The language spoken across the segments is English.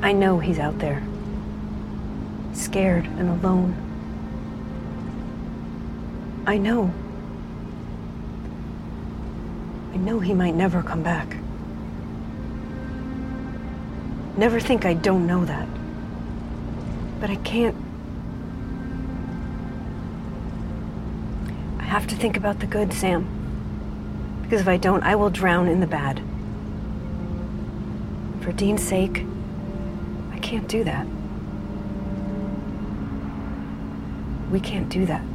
I know he's out there. Scared and alone. I know. I know he might never come back. Never think I don't know that. But I can't. I have to think about the good, Sam. Because if I don't, I will drown in the bad. For Dean's sake, can't do that. We can't do that.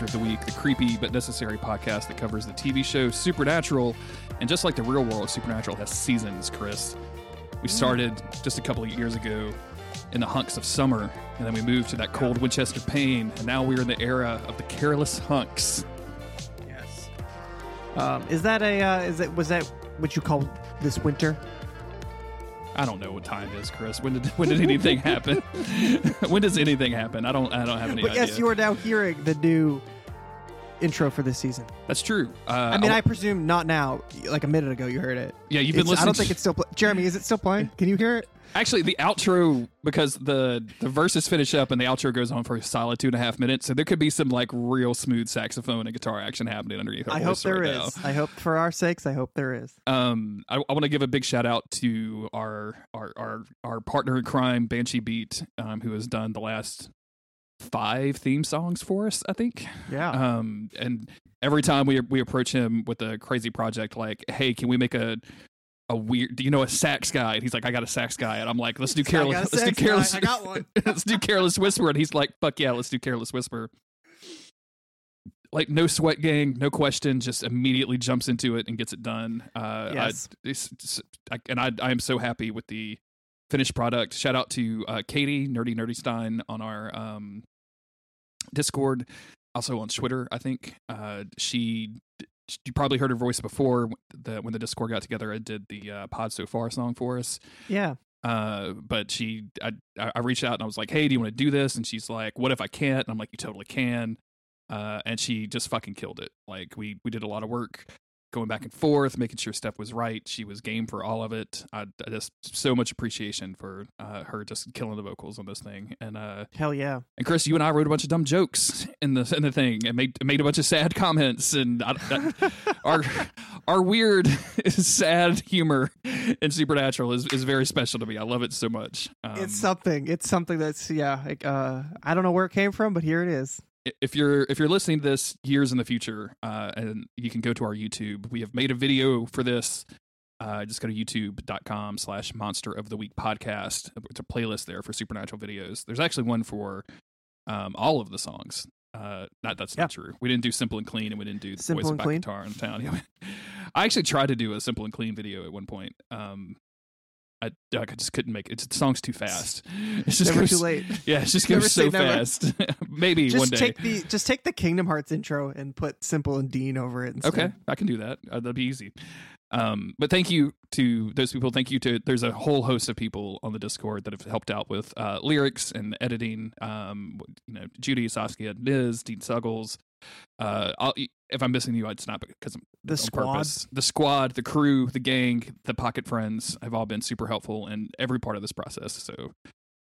Monster of the Week, the creepy but necessary podcast that covers the TV show Supernatural. And just like the real world, Supernatural has seasons, Chris. We mm. started just a couple of years ago in the hunks of summer, and then we moved to that cold Winchester pain, and now we're in the era of the careless hunks. Yes. Um, is that a, uh, is it was that what you call this winter? I don't know what time it is, Chris. When did when did anything happen? when does anything happen? I don't I don't have any But idea. yes, you are now hearing the new intro for this season. That's true. Uh, I mean, I presume not now. Like a minute ago, you heard it. yeah, you've been It's- listening. I don't think it's still. Pl- Jeremy, is it still playing? Can you hear it? Actually, the outro because the the verses finish up and the outro goes on for a solid two and a half minutes, so there could be some like real smooth saxophone and guitar action happening underneath. Our I hope voice there right is. now. I hope for our sakes, I hope there is. Um, I, I want to give a big shout out to our our our our partner in crime, Banshee Beat, um, who has done the last five theme songs for us. I think. Yeah. Um, and every time we we approach him with a crazy project, like, hey, can we make a a weird, do you know, a sax guy? And he's like, I got a sax guy, and I'm like, let's do careless, let's do careless, I got one. let's do careless whisper, and he's like, fuck yeah, let's do careless whisper. Like no sweat gang, no question, just immediately jumps into it and gets it done. Uh, Yes. I, it's, it's- I, and I, I am so happy with the finished product. Shout out to uh, Katie NerdyNerdenstein on our um, Discord, also on Twitter. I think uh, she you probably heard her voice before the, when the Discord got together. I did the uh, Pod So Far song for us. yeah. Uh, but she, I, I reached out and I was like, "Hey, do you want to do this?" And she's like, "What if I can't?" And I'm like, "You totally can." Uh, and she just fucking killed it. Like we we did a lot of work going back and forth, making sure stuff was right. She was game for all of it. I, I just so much appreciation for uh, her just killing the vocals on this thing. And uh, Hell yeah. and Chris, you and I wrote a bunch of dumb jokes in the in the thing, and made made a bunch of sad comments, and I, that, our our weird sad humor in Supernatural is, is very special to me. I love it so much. Um, it's something. It's something that's yeah. Like, uh, I don't know where it came from, but here it is. If you're if you're listening to this years in the future, uh, and you can go to our YouTube, we have made a video for this. Uh, just go to youtube.com slash monster of the week podcast. It's a playlist there for supernatural videos. There's actually one for um, all of the songs. Uh, not that's Yeah. not true. We didn't do simple and clean, and we didn't do Simple voice and back Clean? guitar in town. I actually tried to do a simple and clean video at one point. Um, I, I just couldn't make it. The song's too fast. It's just Never goes- too late. Yeah, it's just goes so fast. Maybe Just one day. take the just take the Kingdom Hearts intro and put Simple and Dean over it. Instead. Okay, I can do that. Uh, that'd be easy. Um, but thank you to those people. Thank you to there's a whole host of people on the Discord that have helped out with uh, lyrics and editing. Um, you know, Judy, Saskia, Ms, Dean Suggles. Uh, I'll, if I'm missing you, it's not because I'm The squad. purpose. The squad, the crew, the gang, the pocket friends have all been super helpful in every part of this process. So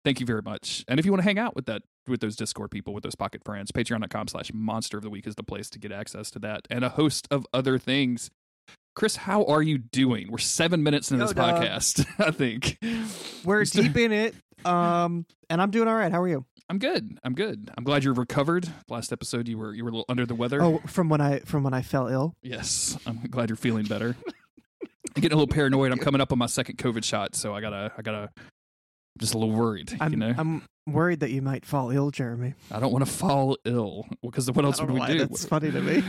thank you very much. And if you want to hang out with that with those Discord people, with those pocket friends, patreon.com slash monster of the week is the place to get access to that and a host of other things. Chris, how are you doing? We're seven minutes into this podcast, I think. We're deep in it. Um, and I'm doing all right. How are you? I'm good. I'm good. I'm glad you're recovered. Last episode you were you were a little under the weather. Oh, from when I from when I fell ill. Yes, I'm glad you're feeling better. I'm getting a little paranoid. I'm coming up on my second COVID shot, so I gotta, I gotta, I'm just a little worried. I'm you know, I'm worried that you might fall ill, Jeremy. I don't want to fall ill because what else would we why do? That's funny to me.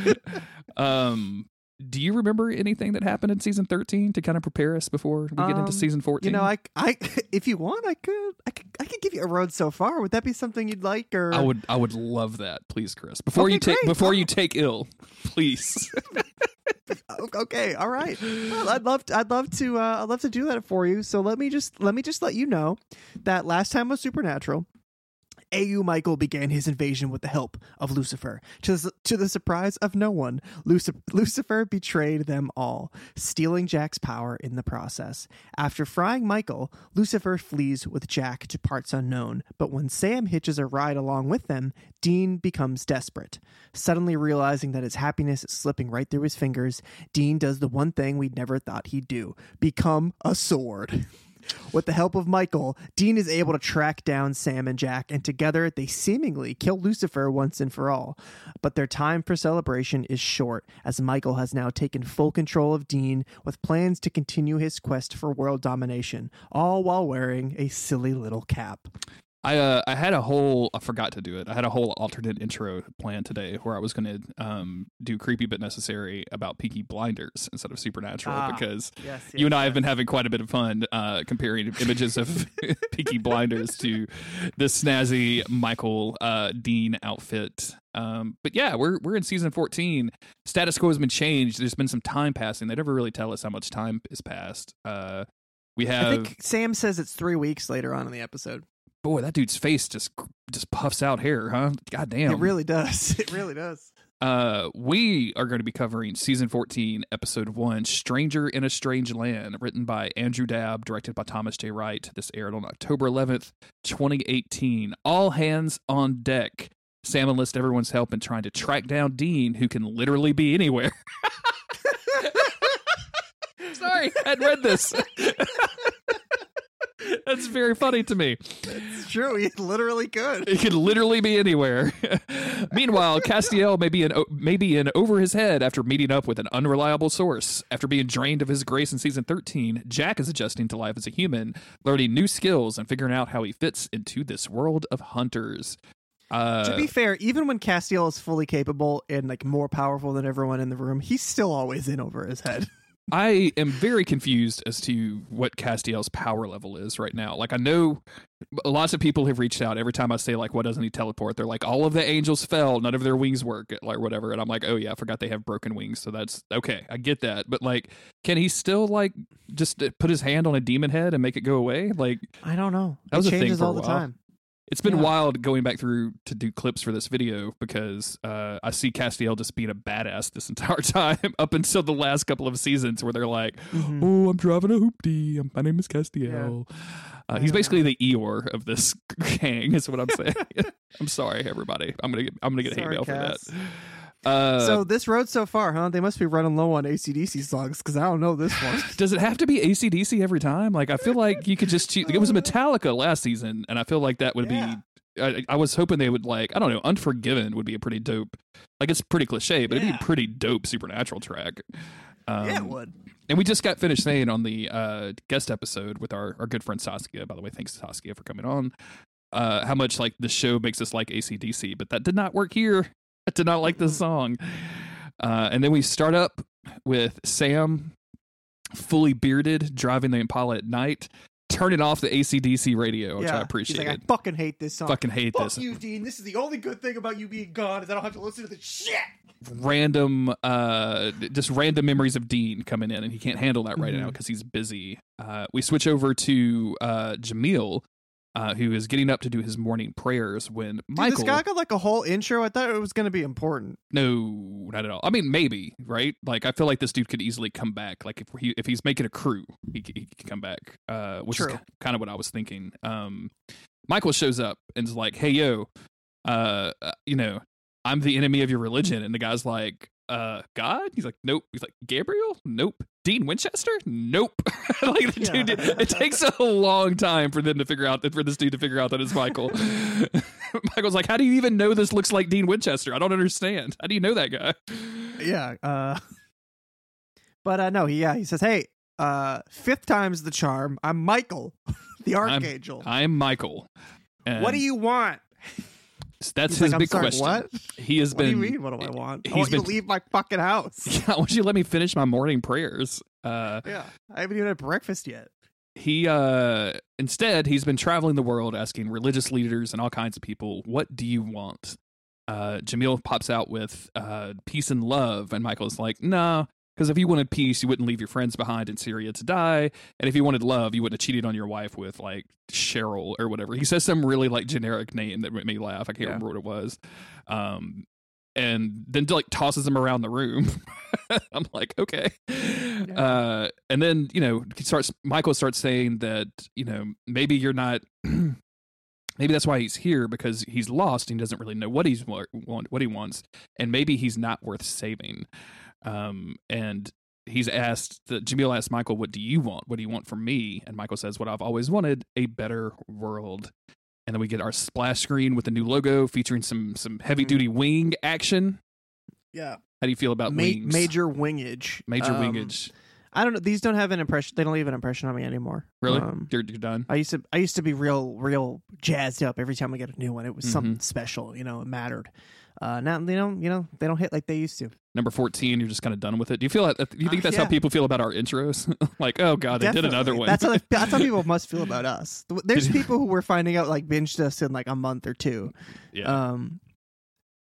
um, do you remember anything that happened in season 13 to kind of prepare us before we get into Um, season 14? you know, I I if you want, I could I could I could give you a road so far. Would that be something you'd like? Or I would, I would love that, please, Chris. Before Okay, you take, great. before you take ill, please. Okay all right well i'd love to, i'd love to uh, i'd love to do that for you so let me just let me just let you know that last time was supernatural AU Michael began his invasion with the help of Lucifer. To the, to the surprise of no one, Lucifer, Lucifer betrayed them all, stealing Jack's power in the process. After frying Michael, Lucifer flees with Jack to parts unknown, but when Sam hitches a ride along with them, Dean becomes desperate. Suddenly realizing that his happiness is slipping right through his fingers, Dean does the one thing we'd never thought he'd do become a sword. With the help of Michael, Dean is able to track down Sam and Jack, and together they seemingly kill Lucifer once and for all. But their time for celebration is short, as Michael has now taken full control of Dean with plans to continue his quest for world domination, all while wearing a silly little cap. I uh, I had a whole I forgot to do it. I had a whole alternate intro plan today where I was going to um do creepy but necessary about Peaky Blinders instead of Supernatural Ah, because Yes, you and I have been having quite a bit of fun uh, comparing images of Peaky Blinders to this snazzy Michael uh, Dean outfit. Um, but yeah, we're we're in season fourteen. Status quo has been changed. There's been some time passing. They never really tell us how much time has passed. Uh, we I have think Sam says it's three weeks later on in the episode. Boy, that dude's face just just puffs out hair, huh? God damn. It really does. It really does. Uh, we are going to be covering season 14, episode 1, Stranger in a Strange Land, written by Andrew Dabb, directed by Thomas J. Wright. This aired on October 11th, 2018. All hands on deck. Sam enlists everyone's help in trying to track down Dean, who can literally be anywhere. Sorry, I hadn't read this. That's very funny to me. It's true. He literally could. He could literally be anywhere. Meanwhile, Castiel may be, in, may be in over his head after meeting up with an unreliable source. After being drained of his grace in season 13, Jack is adjusting to life as a human, learning new skills and figuring out how he fits into this world of hunters. Uh, to be fair, even when Castiel is fully capable and like more powerful than everyone in the room, he's still always in over his head. I am very confused as to what Castiel's power level is right now. Like I know lots of people have reached out every time I say like what doesn't he teleport? They're like all of the angels fell, none of their wings work like whatever and I'm like, "Oh yeah, I forgot they have broken wings." So that's okay. I get that. But like can he still like just put his hand on a demon head and make it go away? Like I don't know. That was it a thing changes for a all the time. It's been Yeah. wild going back through to do clips for this video because uh, I see Castiel just being a badass this entire time up until the last couple of seasons where they're like, Mhm. "Oh, I'm driving a hoopty. My name is Castiel." Uh, he's Yeah. basically the Eeyore of this gang, is what I'm saying. I'm sorry, everybody. I'm gonna get I'm gonna get hate Sorry, mail for that. Uh, so this road so far, huh? They must be running low on ACDC songs because I don't know this one. does it have to be ACDC every time? Like, I feel like you could just choose. It was Metallica last season, and I feel like that would Yeah. be. I, I was hoping they would like. I don't know. Unforgiven would be a pretty dope. Like, it's pretty cliche, but it'd be a pretty dope supernatural track. Um, yeah, it would. And we just got finished saying on the uh, guest episode with our, our good friend Saskia, by the way, thanks Saskia for coming on, uh, how much like the show makes us like ACDC, but that did not work here. I did not like this song. Uh, and then we start up with Sam fully bearded driving the Impala at night, turning off the ACDC radio, which yeah. I appreciate. like, I fucking hate this song. Fucking hate Fuck this. you, Dean. This is the only good thing about you being gone is I don't have to listen to the shit. random uh just random memories of Dean coming in and he can't handle that right now Mhm. because he's busy. Uh we switch over to uh Jamil uh who is getting up to do his morning prayers when Dude, Michael this guy got like a whole intro. I thought it was going to be important. No, not at all. I mean maybe, right? Like I feel like this dude could easily come back. Like if he if he's making a crew, he, he can come back. Uh which True. is kind of what I was thinking. Um Michael shows up and is like, "Hey yo, uh, uh, you know, I'm the enemy of your religion." And the guy's like, "Uh, God?" He's like, "Nope." He's like, "Gabriel?" Nope. Dean Winchester? Nope. like the Yeah. dude, it takes a long time for them to figure out for this dude to figure out that it's Michael. Michael's like, "How do you even know this looks like Dean Winchester? I don't understand. How do you know that guy?" Yeah. Uh, but uh, no, he, yeah, he says, hey, uh, fifth time's the charm. I'm Michael, the archangel. I'm Michael. And what do you want? That's He's his like, big sorry, question. What? He has What been. do you mean? What do I want? I he's want you to leave my fucking house. Yeah, why don't you let me finish my morning prayers? Uh, yeah. I haven't even had breakfast yet. he uh instead he's been traveling the world asking religious leaders and all kinds of people what do you want uh jamil pops out with uh peace and love and michael's like no because if you wanted peace you wouldn't leave your friends behind in syria to die and if you wanted love you wouldn't have cheated on your wife with like cheryl or whatever he says some really like generic name that made me laugh i can't Yeah. remember what it was um and then like tosses him around the room. I'm like, okay. Uh, and then you know he starts. Michael starts saying that you know maybe you're not. maybe that's why he's here because he's lost and he doesn't really know what he's what he wants, and maybe he's not worth saving. Um, and he's asked that Jamil asked Michael, "What do you want? What do you want from me?" And Michael says, "What I've always wanted: a better world." And then we get our splash screen with the new logo featuring some some heavy duty wing action. Yeah. How do you feel about Ma- wings? major wingage. major Um, wingage. I don't know. These don't have an impression. They don't leave an impression on me anymore. Really? Um, you're, you're done. I used to I used to be real real jazzed up every time I get a new one. It was Mm-hmm. something special, you know, it mattered. Uh now they don't, you know, they don't hit like they used to. Number 14, you're just kind of done with it. Do you feel that? Do you think Uh, that's yeah. how people feel about our intros? like, oh god, they did another one. That's how that's how people must feel about us. There's people who we're finding out like binged us in like a month or two. yeah. Um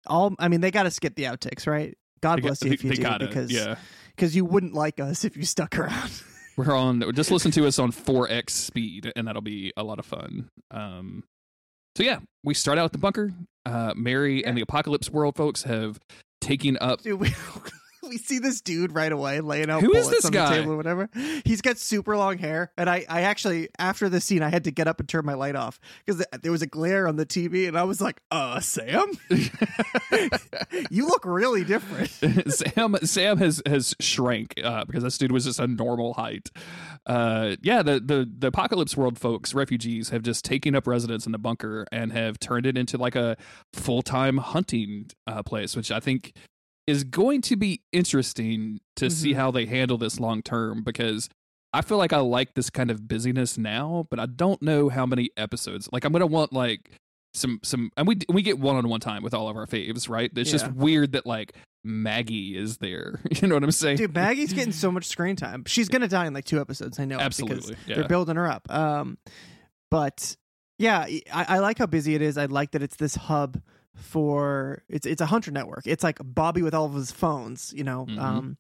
all I mean they got to skip the outtakes, right? God They got- bless you if you they do gotta, because yeah. cuz you wouldn't like us if you stuck around. We're on. Just listen to us on 4x speed, and that'll be a lot of fun. Um, so yeah, we start out at the bunker. Uh, Mary and the Apocalypse World folks have taken up. Dude, we, we see this dude right away laying out Who is bullets this on guy? the table or whatever. He's got super long hair, and I, I actually after the scene I had to get up and turn my light off because there was a glare on the TV, and I was like, "Uh, Sam, you look really different." Sam Sam has has shrank uh, because this dude was just a normal height. Uh, yeah, the, the the apocalypse world folks, refugees, have just taken up residence in the bunker and have turned it into like a full time hunting uh, place, which I think is going to be interesting to see Mhm. how they handle this long term because. I feel like I like this kind of busyness now, but I don't know how many episodes. Like I'm gonna want like some some, and we we get one on one time with all of our faves, right? It's just weird that like Maggie is there. You know what I'm saying? Dude, Maggie's getting so much screen time. She's gonna die in like two episodes. I know, Absolutely, yeah. they're building her up. Um, but yeah, I, I like how busy it is. I like that it's this hub for it's it's a hunter network. It's like Bobby with all of his phones. You know, Mhm. um,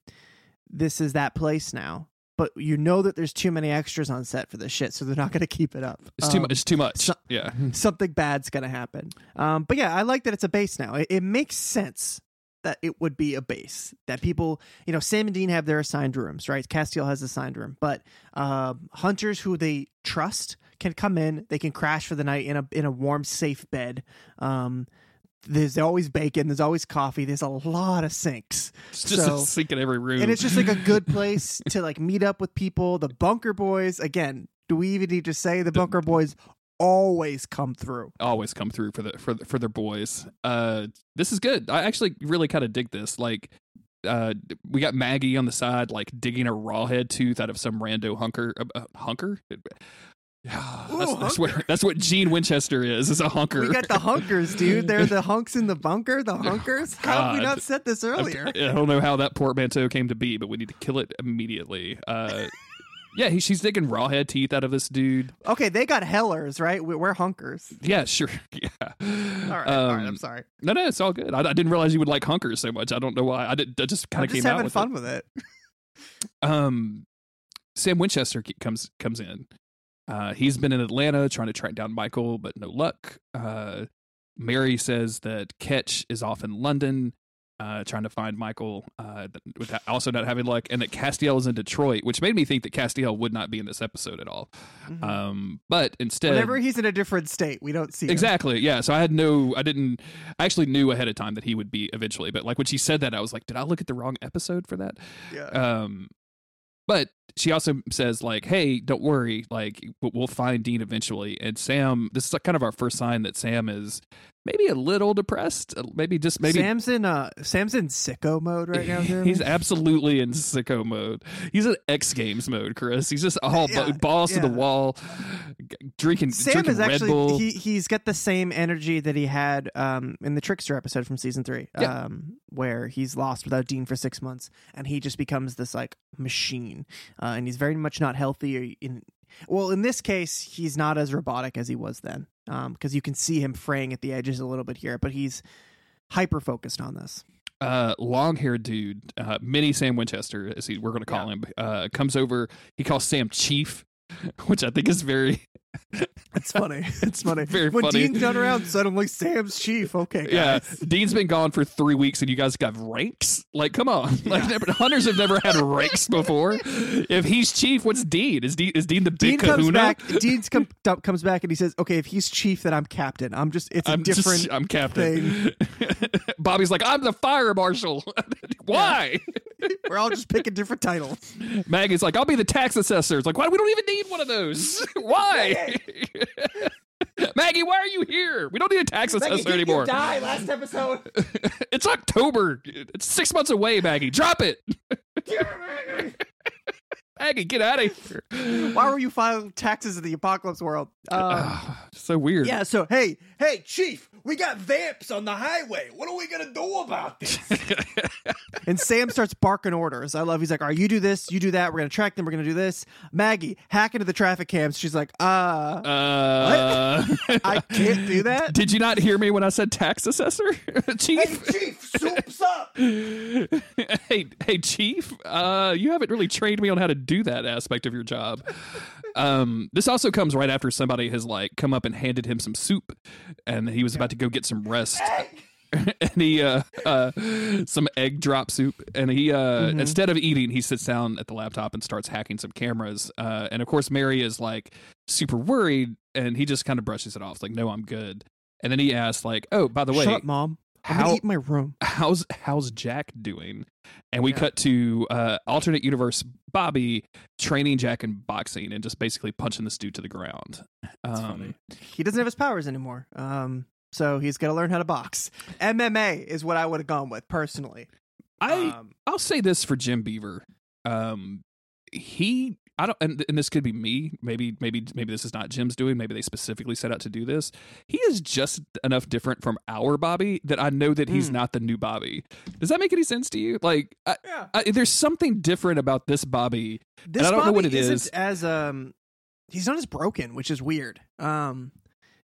this is that place now. But you know that there's too many extras on set for this shit, so they're not going to keep it up. It's too Um, much. It's too much. so- yeah. something bad's going to happen. Um, but yeah, I like that it's a base now. It, it makes sense that it would be a base that people, you know, Sam and Dean have their assigned rooms, right? Castiel has assigned room, but um, hunters who they trust can come in. They can crash for the night in a in a warm, safe bed. Um, there's always bacon. There's always coffee. There's a lot of sinks. It's just So- a sink in every room. and it's just like a good place to like meet up with people. The bunker boys, again, do we even need to say the bunker boys always come through? always come through for the for the, for their boys. Uh, this is good. I actually really kind of dig this. Like, uh, we got Maggie on the side, like digging a rawhead tooth out of some rando hunker. Uh, uh, hunker. Yeah, Ooh, that's, that's what that's what Gene Winchester is. Is a hunker. We got the hunkers, dude. They're the hunks in the bunker. The hunkers. How have we not said this earlier? I don't know how that portmanteau came to be, but we need to kill it immediately. Uh, yeah, he, she's digging rawhead teeth out of this dude. Okay, they got hellers, right? We- We're hunkers. Yeah, sure. Yeah. All right, all right. Um, I'm sorry. No, no, it's all good. I, I didn't realize you would like hunkers so much. I don't know why. I, did, I just kind of came out having with fun with it. it. Um, Sam Winchester comes comes in. Uh, he's been in Atlanta trying to track down Michael, but no luck. Uh, Mary says that Ketch is off in London, uh, trying to find Michael, uh, with that- also not having luck, and that Castiel is in Detroit, which made me think that Castiel would not be in this episode at all. Mhm. Um, but instead, Whenever he's in a different state, we don't see him. Exactly. Yeah. So I had no, I didn't, I actually knew ahead of time that he would be eventually. But like when she said that, I was like, did I look at the wrong episode for that? Yeah. Um, but she also says like, hey, don't worry, like we'll find Dean eventually. And Sam, this is kind of our first sign that Sam is maybe a little depressed, uh, maybe just maybe. Sam's in uh Sam's in sicko mode right now. He's absolutely in sicko mode. He's in X Games mode, Chris. He's just all Yeah, balls to the wall, drinking, Sam drinking is Red actually Bull. he he's got the same energy that he had um in the Trickster episode from season three, Yeah. um where he's lost without Dean for six months and he just becomes this like machine, uh, and he's very much not healthy. In well, in this case, he's not as robotic as he was then, um because you can see him fraying at the edges a little bit here, but he's hyper focused on this. uh, long haired dude, uh, Mini Sam Winchester, as he, we're going to call him, uh, comes over. He calls Sam Chief, which I think is very, It's funny. It's funny. Very when funny. Dean's not around, suddenly Sam's chief. Okay, guys. yeah. Dean's been gone for three weeks and you guys got ranks? Like, come on. Like, never, hunters have never had ranks before. If he's chief, what's Dean? Is Dean, is Dean the Dean big comes kahuna? back. Dean's com- comes back and he says, "Okay, if he's chief, then I'm captain. I'm just it's a I'm different." just, I'm captain. Bobby's like, I'm the fire marshal. Why? We're all just picking different titles. Maggie's like, I'll be the tax assessor. It's like, why? We don't even need one of those. Why? Maggie, why are you here? We don't need a tax assessor anymore. die last episode. it's October. It's six months away, Maggie. Drop it. Maggie, get out of here. Why were you filing taxes in the apocalypse world? Uh, so weird. yeah. So hey, hey, chief, we got vamps on the highway. What are we gonna do about this? and Sam starts barking orders. I love. He's like, "All right, you do this, you do that. We're gonna track them. We're gonna do this." Maggie hack into the traffic cams. She's like, "Uh, Uh, I can't do that." Did you not hear me when I said tax assessor, chief? Hey, chief, soup's up. hey, hey, chief. Uh, you haven't really trained me on how to do that aspect of your job. Um, this also comes right after somebody has like come up and handed him some soup, and he was about to go get some rest. and he uh, uh some egg drop soup and he uh instead of eating he sits down at the laptop and starts hacking some cameras uh and of course mary is like super worried and he just kind of brushes it off like no i'm good and then he asks like oh by the way Shut up, mom. I'm how- eat my room. how's how's Jack doing? And we Yeah. cut to uh, alternate universe Bobby training Jack in boxing and just basically punching this dude to the ground. Um, He doesn't have his powers anymore. Um, so he's gonna learn how to box. MMA is what I would have gone with personally. I um, I'll say this for Jim Beaver. Um, he I don't and, and this could be me. Maybe maybe maybe this is not Jim's doing. Maybe they specifically set out to do this. He is just enough different from our Bobby that I know that he's Mm. not the new Bobby. Does that make any sense to you? Like I, yeah. I, there's something different about this Bobby This I don't know what Bobby it isn't is. as um he's not as broken, which is weird. Um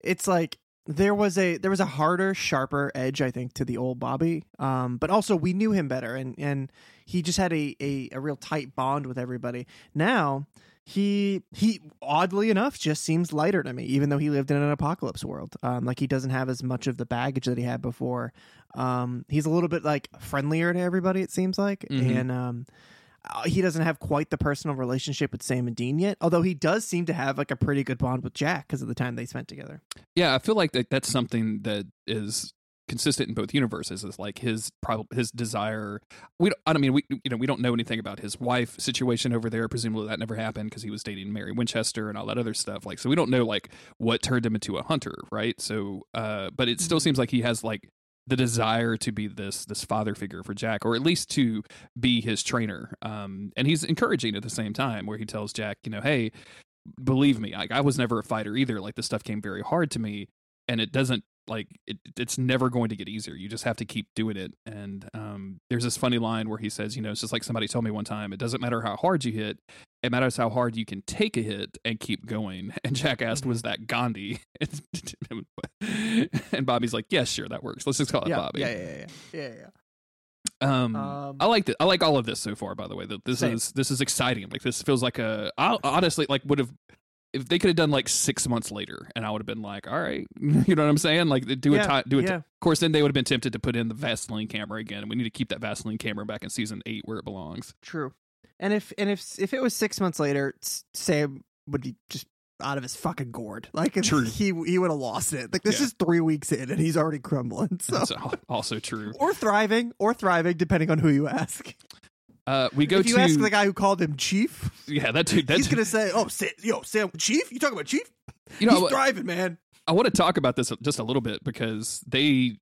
it's like there was a there was a harder, sharper edge, I think, to the old Bobby. Um, but also we knew him better and and he just had a, a, a real tight bond with everybody. Now he he oddly enough just seems lighter to me, even though he lived in an apocalypse world. Um, like he doesn't have as much of the baggage that he had before. Um, he's a little bit like friendlier to everybody. It seems like, Mhm. and um, he doesn't have quite the personal relationship with Sam and Dean yet. Although he does seem to have like a pretty good bond with Jack because of the time they spent together. Yeah, I feel like that, that's something that is consistent in both universes. Is like his prob- his desire. We don't, I don't mean we you know we don't know anything about his wife situation over there. Presumably that never happened because he was dating Mary Winchester and all that other stuff. Like so we don't know like what turned him into a hunter, right? So, uh, but it still seems like he has like the desire to be this this father figure for Jack, or at least to be his trainer. Um, and he's encouraging at the same time, where he tells Jack, you know, hey, believe me, like I was never a fighter either. Like this stuff came very hard to me, and it doesn't like it, it's never going to get easier. You just have to keep doing it. And um, there's this funny line where he says, you know, it's just like somebody told me one time, it doesn't matter how hard you hit, it matters how hard you can take a hit and keep going. And Jack asked, was that Gandhi? and Bobby's like, yes, sure, that works. Let's just call it yeah, Bobby. yeah, yeah, yeah, yeah, yeah. Um, Um, I like it. I like all of this so far. By the way, that this Same. is this is exciting. Like this feels like a. I honestly like would have if they could have done like six months later, and I would have been like, all right, you know what I'm saying? Like do a Yeah, time, do it. yeah. Of course, then they would have been tempted to put in the Vaseline camera again, and we need to keep that Vaseline camera back in season eight where it belongs. True. And if and if if it was six months later, Sam would be just out of his fucking gourd. Like True. he he would have lost it. Like this Yeah. is three weeks in, and he's already crumbling. So. That's also true. or thriving, or thriving, depending on who you ask. Uh, we go if you to ask the guy who called him chief, yeah, that dude. That's he's gonna say, "Oh, Sam, yo, Sam, chief? You talking about chief? you know he's what- thriving, man." I want to talk about this just a little bit because they,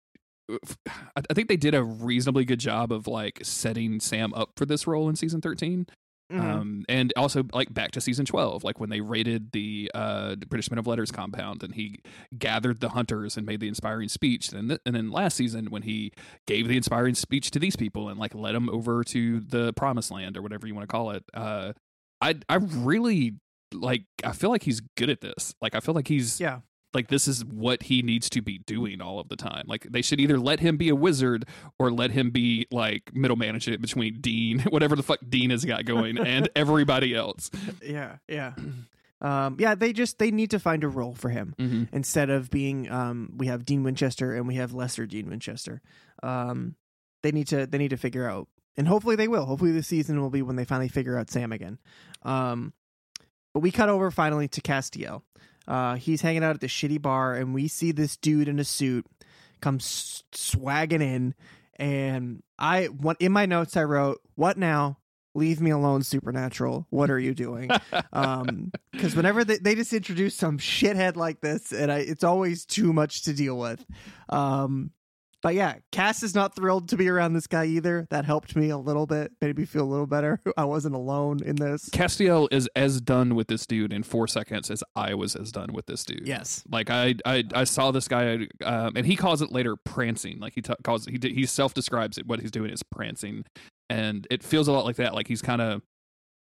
I I think they did a reasonably good job of like setting Sam up for this role in season 13. Mhm. Um, and also like back to season 12, like when they raided the uh, British Men of Letters compound and he gathered the hunters and made the inspiring speech. And, th- and then last season when he gave the inspiring speech to these people and like led them over to the promised land or whatever you want to call it. Uh, I, I really like, I feel like he's good at this. Like, I feel like he's, yeah, like this is what he needs to be doing all of the time. Like they should either let him be a wizard or let him be like middle management between Dean, whatever the fuck Dean has got going, and everybody else. yeah, yeah, um, yeah. They just they need to find a role for him Mm-hmm. instead of being. Um, we have Dean Winchester and we have lesser Dean Winchester. Um, they need to they need to figure out, and hopefully they will. Hopefully the season will be when they finally figure out Sam again. Um, but we cut over finally to Castiel. Uh, he's hanging out at the shitty bar, and we see this dude in a suit come s- swagging in. And I, what in my notes, I wrote, "What now? Leave me alone, Supernatural. What are you doing?" um, because whenever they, they just introduce some shithead like this, and I, it's always too much to deal with. Um, But yeah, Cass is not thrilled to be around this guy either. That helped me a little bit, made me feel a little better. I wasn't alone in this. Castiel is as done with this dude in four seconds as I was as done with this dude. Yes. Like I, I, I saw this guy, um, and he calls it later prancing. Like he t- calls he he self describes it. What he's doing is prancing, and it feels a lot like that. Like he's kind of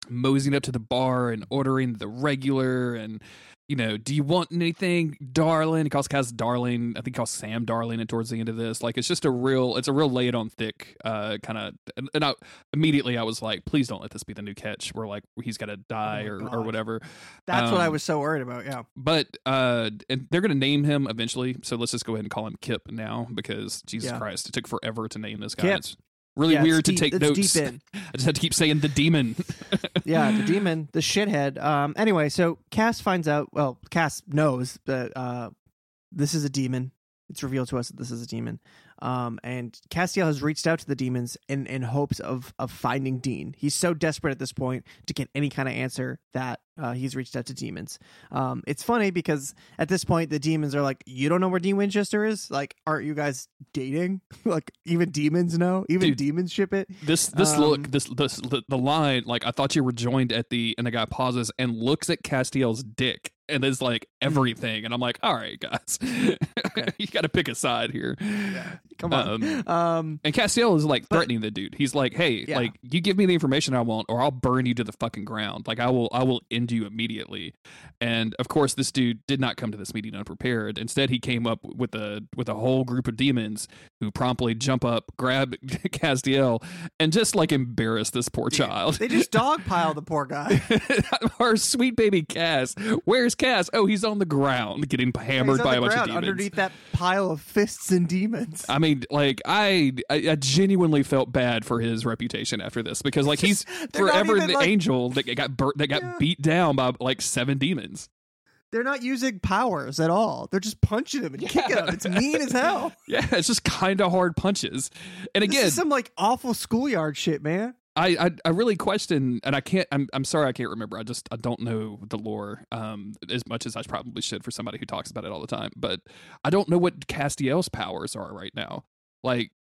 moseying up to the bar and ordering the regular, and you know, do you want anything, darling? He calls Cass darling. I think he calls Sam darling. And towards the end of this, like it's just a real, it's a real lay it on thick uh, kind of. And, and I immediately I was like, please don't let this be the new Ketch where like he's got to die my or, or whatever. That's what I Um, was so worried about. Yeah. But uh, and they're gonna name him eventually. So let's just go ahead and call him Kip now because Jesus Yeah. Christ, it took forever to name this guy. Kip. It's really Yeah, it's weird to deep- take notes. I just had to keep saying the demon. yeah, the demon, the shithead. Um. Anyway, so Cass finds out. Well, Cass knows that uh, this is a demon. It's revealed to us that this is a demon. Um, and Castiel has reached out to the demons in in hopes of of finding Dean. He's so desperate at this point to get any kind of answer that uh, he's reached out to demons. Um, it's funny because at this point the demons are like, "You don't know where Dean Winchester is? Like, aren't you guys dating? like, even demons know. Even Dude. demons ship it. This this Um, look this this the, the line like I thought you were joined at the and the guy pauses and looks at Castiel's dick and is like. Everything and I'm like all right guys you got to pick a side here Come on. Um, Um, and Castiel is like threatening the dude. He's like, "Hey, Yeah. like you give me the information I want, or I'll burn you to the fucking ground. Like I will, I will end you immediately." And of course, this dude did not come to this meeting unprepared. Instead, he came up with a with a whole group of demons who promptly jump up, grab Castiel, and just like embarrass this poor child. they just dogpile the poor guy. Our sweet baby Cass. Where's Cass? Oh, he's on the ground getting hammered by a bunch of demons. underneath that pile of fists and demons. I mean, like I, I, I genuinely felt bad for his reputation after this because, like, he's forever the like- angel that got bur- that got Yeah. beat down by like seven demons. They're not using powers at all. They're just punching him and kicking him. It's mean as hell. Yeah, it's just kind of hard punches. And This again, is some like awful schoolyard shit, man. I, I, I really question, and I can't. I'm, I'm sorry, I can't remember. I just I don't know the lore um as much as I probably should for somebody who talks about it all the time. But I don't know what Castiel's powers are right now. Like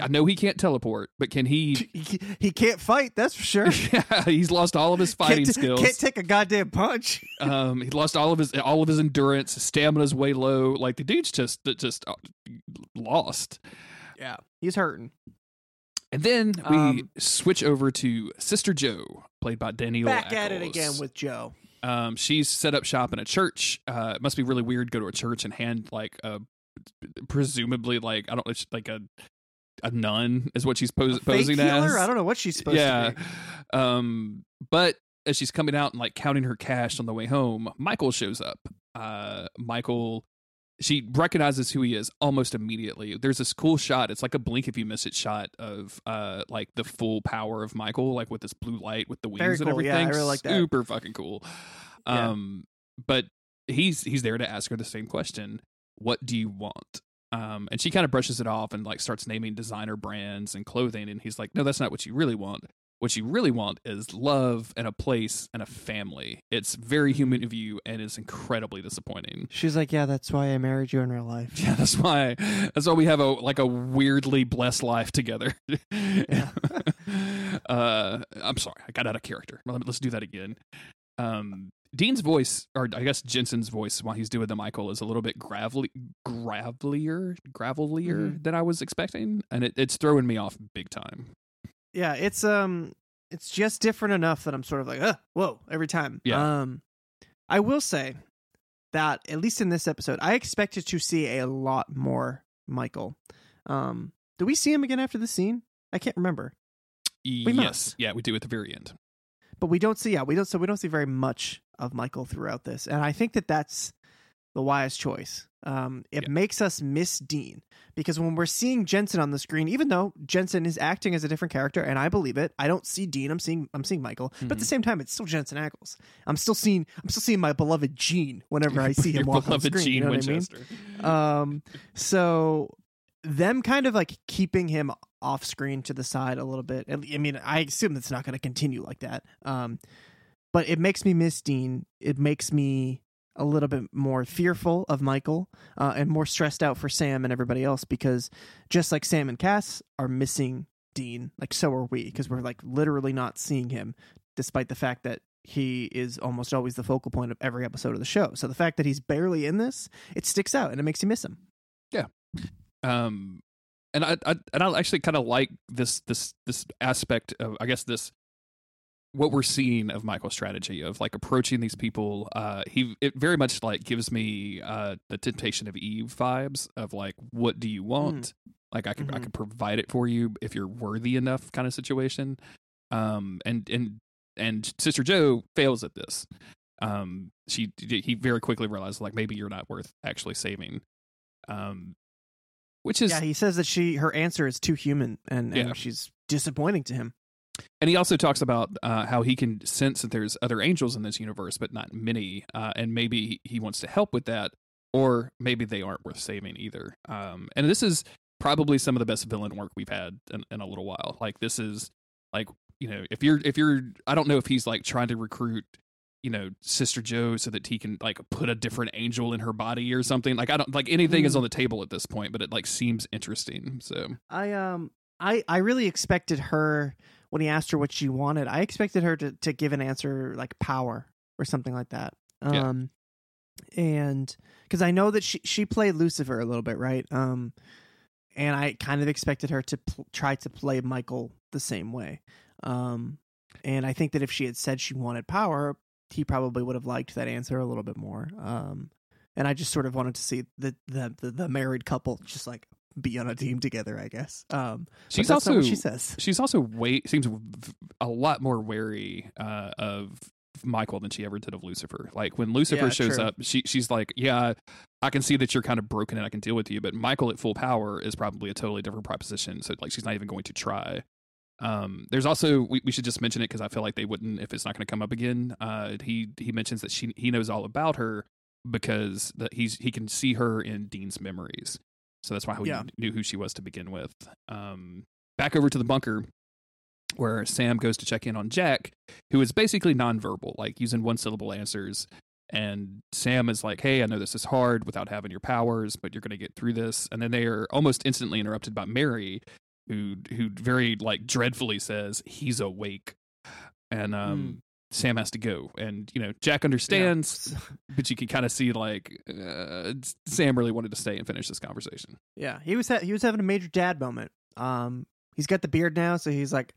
I know he can't teleport, but can he? He, he can't fight, that's for sure. yeah, he's lost all of his fighting can't, skills. can't take a goddamn punch. Um, he lost all of his all of his endurance. His stamina's way low. Like the dude's just just uh, lost. Yeah, he's hurting. And then we Um, switch over to Sister Joe, played by Danneel. Back at it again with Joe. Um, she's set up shop in a church. Uh, it must be really weird to go to a church and hand like a presumably like I don't know, it's like a a nun is what she's pos- posing healer? as. I don't know what she's supposed yeah. to be. Um, but as she's coming out and like counting her cash on the way home, Michael shows up. Uh, Michael, she recognizes who he is almost immediately. There's this cool shot. It's like a blink if you miss it shot of uh like the full power of Michael, like with this blue light with the wings Very and cool. Yeah, I everything. really like that. Super fucking cool. Yeah. Um, but he's he's there to ask her the same question: What do you want? Um, and she kind of brushes it off and like starts naming designer brands and clothing. And he's like, no, that's not what you really want. What you really want is love and a place and a family. It's very human of you and it's incredibly disappointing. She's like, yeah, that's why I married you in real life. Yeah, that's why that's why we have a like a weirdly blessed life together. Yeah. uh, I'm sorry, I got out of character. Let- Let's do that again. Um, Dean's voice, or I guess Jensen's voice, while he's doing the Michael, is a little bit gravelly, gravelier, gravelier Mhm. than I was expecting, and it, it's throwing me off big time. Yeah it's um it's just different enough that i'm sort of like uh whoa every time Yeah. um i will say that at least in this episode i expected to see a lot more michael um do we see him again after the scene i can't remember yes, must. yeah, we do at the very end. but we don't see yeah we don't so we don't see very much of michael throughout this and i think that that's the wise choice um it Yeah. makes us miss dean because when we're seeing jensen on the screen even though jensen is acting as a different character and i believe it i don't see dean i'm seeing i'm seeing michael but at the Mhm. same time it's still jensen ackles i'm still seeing i'm still seeing my beloved gene whenever i see him walk on beloved screen Gene you know what I mean? Um so them kind of like keeping him off screen to the side a little bit i mean i assume it's not going to continue like that um but it makes me miss dean it makes me a little bit more fearful of Michael uh, and more stressed out for Sam and everybody else because just like Sam and Cass are missing Dean, like so are we because we're like literally not seeing him, despite the fact that he is almost always the focal point of every episode of the show. So the fact that he's barely in this, it sticks out and it makes you miss him. Yeah. Um and I, I and I actually kind of like this this this aspect of I guess this what we're seeing of Michael's strategy of like approaching these people. Uh, he it very much like gives me uh the Temptation of Eve vibes of like what do you want? Like I can I Mhm. can provide it for you if you're worthy enough kind of situation. Um and and and Sister Joe fails at this. Um she he very quickly realizes like maybe you're not worth actually saving. Um which is yeah, he says that she her answer is too human and, and Yeah. she's disappointing to him. And he also talks about uh, how he can sense that there's other angels in this universe, but not many, uh, and maybe he wants to help with that, or maybe they aren't worth saving either. Um, and this is probably some of the best villain work we've had in, in a little while. Like this is like you know if you're if you're I don't know if he's like trying to recruit you know sister Jo so that he can like put a different angel in her body or something like i don't like anything is Hmm. on the table at this point but it like seems interesting so I um I I really expected her when he asked her what she wanted. I expected her to to give an answer like power or something like that. Yeah. Um and cuz I know that she she played Lucifer a little bit, right? Um and I kind of expected her to pl- try to play Michael the same way. Um and I think that if she had said she wanted power, he probably would have liked that answer a little bit more. Um and I just sort of wanted to see the the the, the married couple just like be on a team together, I guess. Um, she's also she says. she's also way seems a lot more wary uh, of Michael than she ever did of Lucifer. Like when Lucifer Yeah, shows true. up, she she's like, "Yeah, I can see that you're kind of broken and I can deal with you." But Michael at full power is probably a totally different proposition. So like she's not even going to try. Um, there's also we, we should just mention it because I feel like they wouldn't if it's not going to come up again. Uh, he he mentions that she he knows all about her because that he's he can see her in Dean's memories. So that's why he Yeah. knew who she was to begin with. Um, back over to the bunker where Sam goes to check in on Jack, who is basically nonverbal, like using one syllable answers. And Sam is like, Hey, I know this is hard without having your powers, but you're going to get through this. And then they are almost instantly interrupted by Mary, who, who very like dreadfully says, He's awake. And, um, Sam has to go. And, you know, Jack understands, but you can kind of see like uh, Sam really wanted to stay and finish this conversation. Yeah, he was ha- he was having a major dad moment. Um, he's got the beard now, so he's like,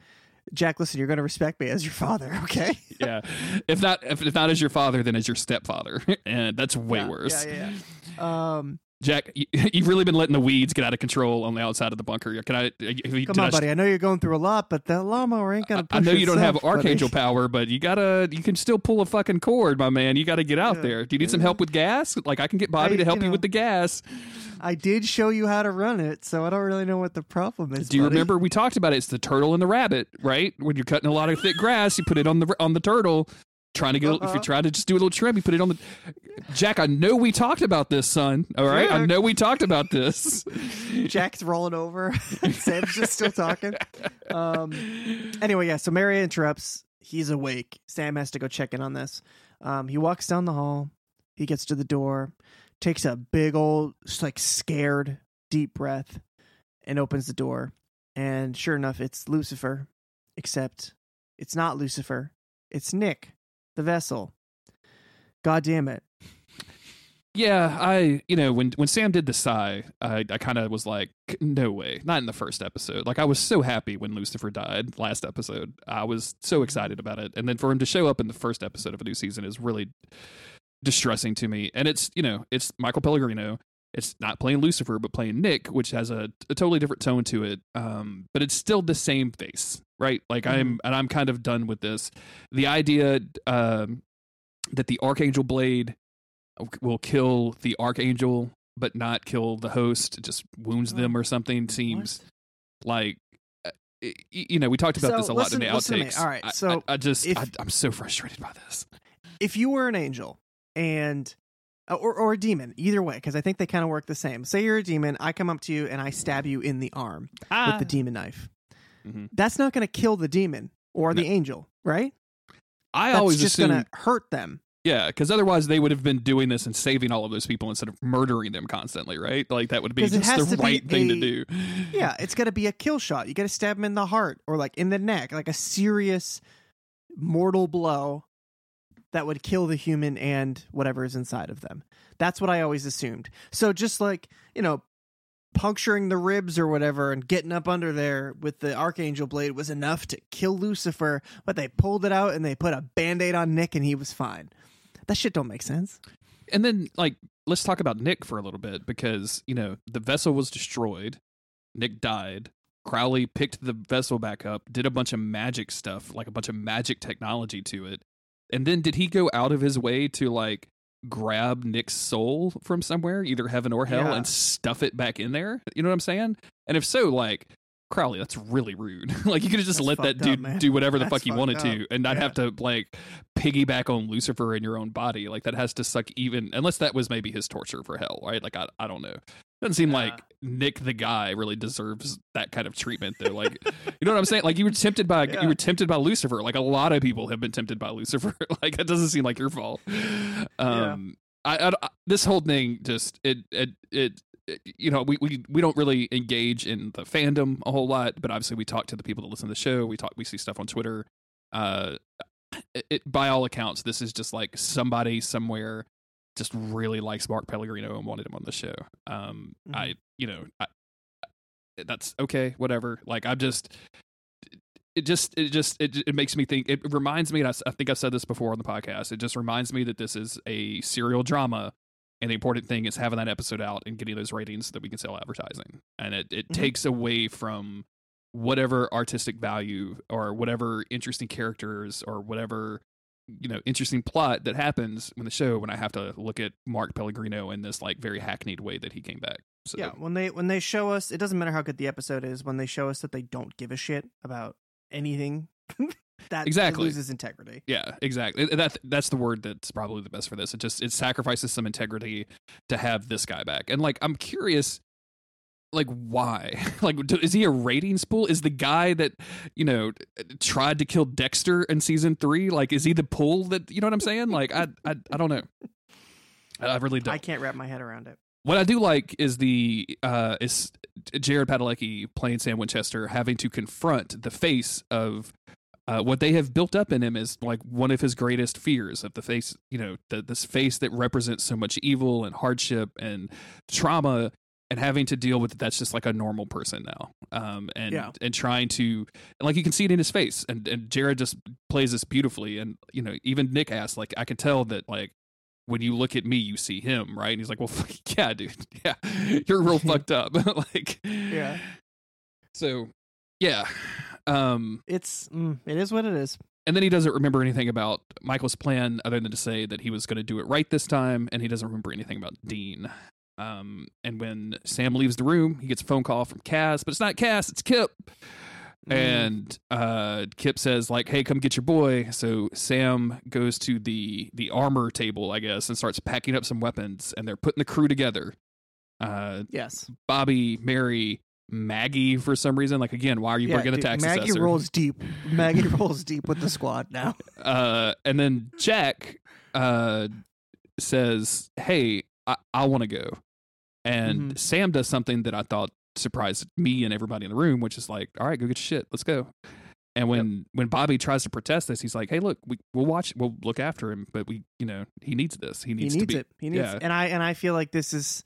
Jack, listen, you're going to respect me as your father, okay? yeah. If not, if, if not as your father, then as your stepfather, and that's way Yeah, worse. Yeah, yeah. yeah. Um, Jack, you, you've really been letting the weeds get out of control on the outside of the bunker. Can I? have you- come on, I- buddy. I know you're going through a lot, but that lawnmower ain't going to. I know you don't have archangel power, but you gotta. You can still pull a fucking cord, my man. You got to get out Yeah. there. Do you need some help with gas? Like I can get Bobby I- to help you you, with the gas. I did show you how to run it, so I don't really know what the problem is. Do you buddy. remember we talked about it? It's the turtle and the rabbit, right? When you're cutting a lot of thick grass, you put it on the on the turtle. Trying to get, if Uh-huh. you're trying to just do a little trim, you put it on the. Jack, I know we talked about this, son. All right, I know we talked about this. Jack's rolling over. Sam's just still talking. Um, anyway, yeah. So Mary interrupts. He's awake. Sam has to go check in on this. Um, he walks down the hall. He gets to the door, takes a big old, like scared, deep breath, and opens the door. And sure enough, it's Lucifer. Except it's not Lucifer. It's Nick, the vessel. God damn it. Yeah, I you know when when Sam did the sigh, I I kind of was like, no way, not in the first episode. Like I was so happy when Lucifer died last episode. I was so excited about it, and then for him to show up in the first episode of a new season is really distressing to me. And it's you know it's Michael Pellegrino. It's not playing Lucifer, but playing Nick, which has a, a totally different tone to it. Um, but it's still the same face, right? Like I'm and I'm kind of done with this. The idea um, that the Archangel Blade will kill the archangel but not kill the host just wounds them or something seems like uh, you know we talked about So, this a lot in the listen outtakes All right, so I, I just if- I, i'm so frustrated by this if you were an angel and uh, or or a demon, either way, because I think they kind of work the same. Say you're a demon, I come up to you and I stab you in the arm with the demon knife. Mhm. That's not going to kill the demon or the angel, right? i That's always just to hurt them. Yeah, because otherwise they would have been doing this and saving all of those people instead of murdering them constantly, right? Like that would be just the right thing to do. Yeah, it's got to be a kill shot. You got to stab him in the heart or like in the neck, like a serious mortal blow that would kill the human and whatever is inside of them. That's what I always assumed. So just like, you know, puncturing the ribs or whatever and getting up under there with the archangel blade was enough to kill Lucifer, but they pulled it out and they put a band-aid on Nick and he was fine. That shit don't make sense. And then, like, let's talk about Nick for a little bit because you know the vessel was destroyed. Nick died. Crowley picked the vessel back up, did a bunch of magic stuff, like a bunch of magic technology to it. And then did he go out of his way to like grab Nick's soul from somewhere, either heaven or hell, Yeah. and stuff it back in there? You know what I'm saying? And if so, like Crowley, that's really rude. like you could have just That's let that fucked up, dude do whatever the That's fuck he wanted fucked to and not Yeah. have to like piggyback on Lucifer in your own body. Like that has to suck even unless that was maybe his torture for hell, right? Like I I don't know. Doesn't seem Yeah. like Nick the guy really deserves that kind of treatment though. Like you know what I'm saying? Like you were tempted by Yeah. you were tempted by Lucifer. Like a lot of people have been tempted by Lucifer. like that doesn't seem like your fault. Um I, I, I this whole thing just it it it it- you know we, we we don't really engage in the fandom a whole lot but obviously we talk to the people that listen to the show we talk we see stuff on twitter uh it, it by all accounts this is just like somebody somewhere just really likes mark pellegrino and wanted him on the show um Mhm. i you know I, that's okay whatever like i'm just it just it just it, it makes me think it reminds me and I, I think i've said this before on the podcast it just reminds me that this is a serial drama and the important thing is having that episode out and getting those ratings so that we can sell advertising and it, it Mhm. takes away from whatever artistic value or whatever interesting characters or whatever you know interesting plot that happens in the show when i have to look at mark pellegrino in this like very hackneyed way that he came back so Yeah, when they when they show us, it doesn't matter how good the episode is. When they show us that they don't give a shit about anything, that Exactly. loses integrity. Yeah, exactly. That that's the word that's probably the best for this. It just it sacrifices some integrity to have this guy back. And like I'm curious like why? Like is he a rating spool? Is the guy that, you know, tried to kill Dexter in season 3 like is he the pull that, you know what I'm saying? Like I I I don't know. I I really don't. I can't wrap my head around it. What I do like is the uh is Jared Padalecki playing Sam Winchester having to confront the face of uh, what they have built up in him is like one of his greatest fears of the face, you know, the, this face that represents so much evil and hardship and trauma, and having to deal with that. That's just like a normal person now, um, and Yeah. and trying to, and like you can see it in his face, and and Jared just plays this beautifully, and you know, even Nick asked, like, I can tell that like when you look at me, you see him, right? And he's like, well, fuck, yeah, dude, yeah, you're real fucked up, like, Yeah. So, yeah, um, It's mm, it is what it is. and then he doesn't remember anything about Michael's plan other than to say that he was going to do it right this time, and he doesn't remember anything about Dean. Um, and when Sam leaves the room, he gets a phone call from Cass, but it's not Cass, it's Kip. Mm. And uh, Kip says like, "Hey, come get your boy." So Sam goes to the the armor table, I guess, and starts packing up some weapons, and they're putting the crew together. Uh, Yes. Bobby, Mary, Maggie, for some reason, like again, why are you Yeah, bringing the dude, tax Maggie assessor? rolls deep. Maggie rolls deep with the squad now. uh, and then Jack uh, says, "Hey, I, I want to go," and Mhm. Sam does something that I thought surprised me and everybody in the room, which is like, "All right, go get your shit, let's go." And when when Bobby tries to protest this, he's like, "Hey, look, we we'll watch, we'll look after him, but we, you know, he needs this. He He needs needs to be." it. He needs yeah. and I and I feel like this is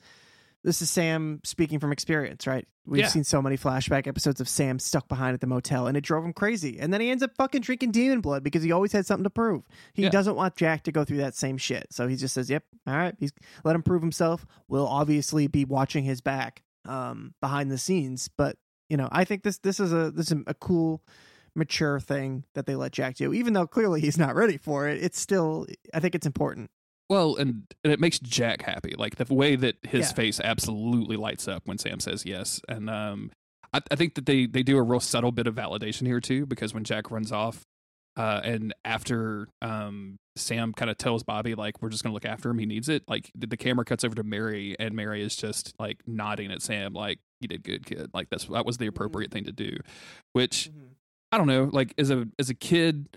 this is Sam speaking from experience, right? We've Yeah. seen so many flashback episodes of Sam stuck behind at the motel and it drove him crazy. And then he ends up fucking drinking demon blood because he always had something to prove. He Yeah. doesn't want Jack to go through that same shit. So he just says, Yep, all right, he's let him prove himself. We'll obviously be watching his back um behind the scenes. But you know, I think this this is a this is a cool mature thing that they let Jack do. Even though clearly he's not ready for it, it's still I think it's important. Well, and, and it makes Jack happy. Like the way that his Yeah. face absolutely lights up when Sam says yes. And um, I, I think that they they do a real subtle bit of validation here too, because when Jack runs off, uh, and after um, Sam kind of tells Bobby like we're just gonna look after him, he needs it. Like the, the camera cuts over to Mary, and Mary is just like nodding at Sam, like you did good, kid. Like that's that was the appropriate thing to do. Which I don't know, like as a as a kid,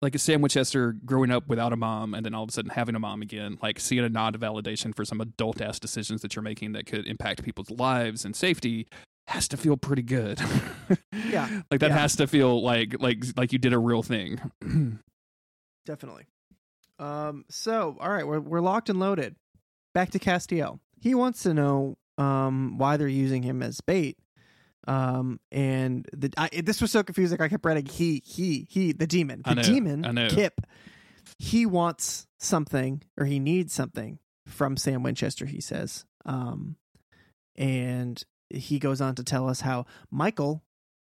like a Sam Winchester growing up without a mom and then all of a sudden having a mom again, like seeing a nod of validation for some adult ass decisions that you're making that could impact people's lives and safety has to feel pretty good. Yeah. like that Yeah. has to feel like like like you did a real thing. Definitely. Um. So, all right, we're we're locked and loaded. Back to Castiel. He wants to know um why they're using him as bait. Um. And the I, this was so confusing. I kept writing he he he the demon the I know, demon I know. Kip. He wants something or he needs something from Sam Winchester. He says. Um. And he goes on to tell us how Michael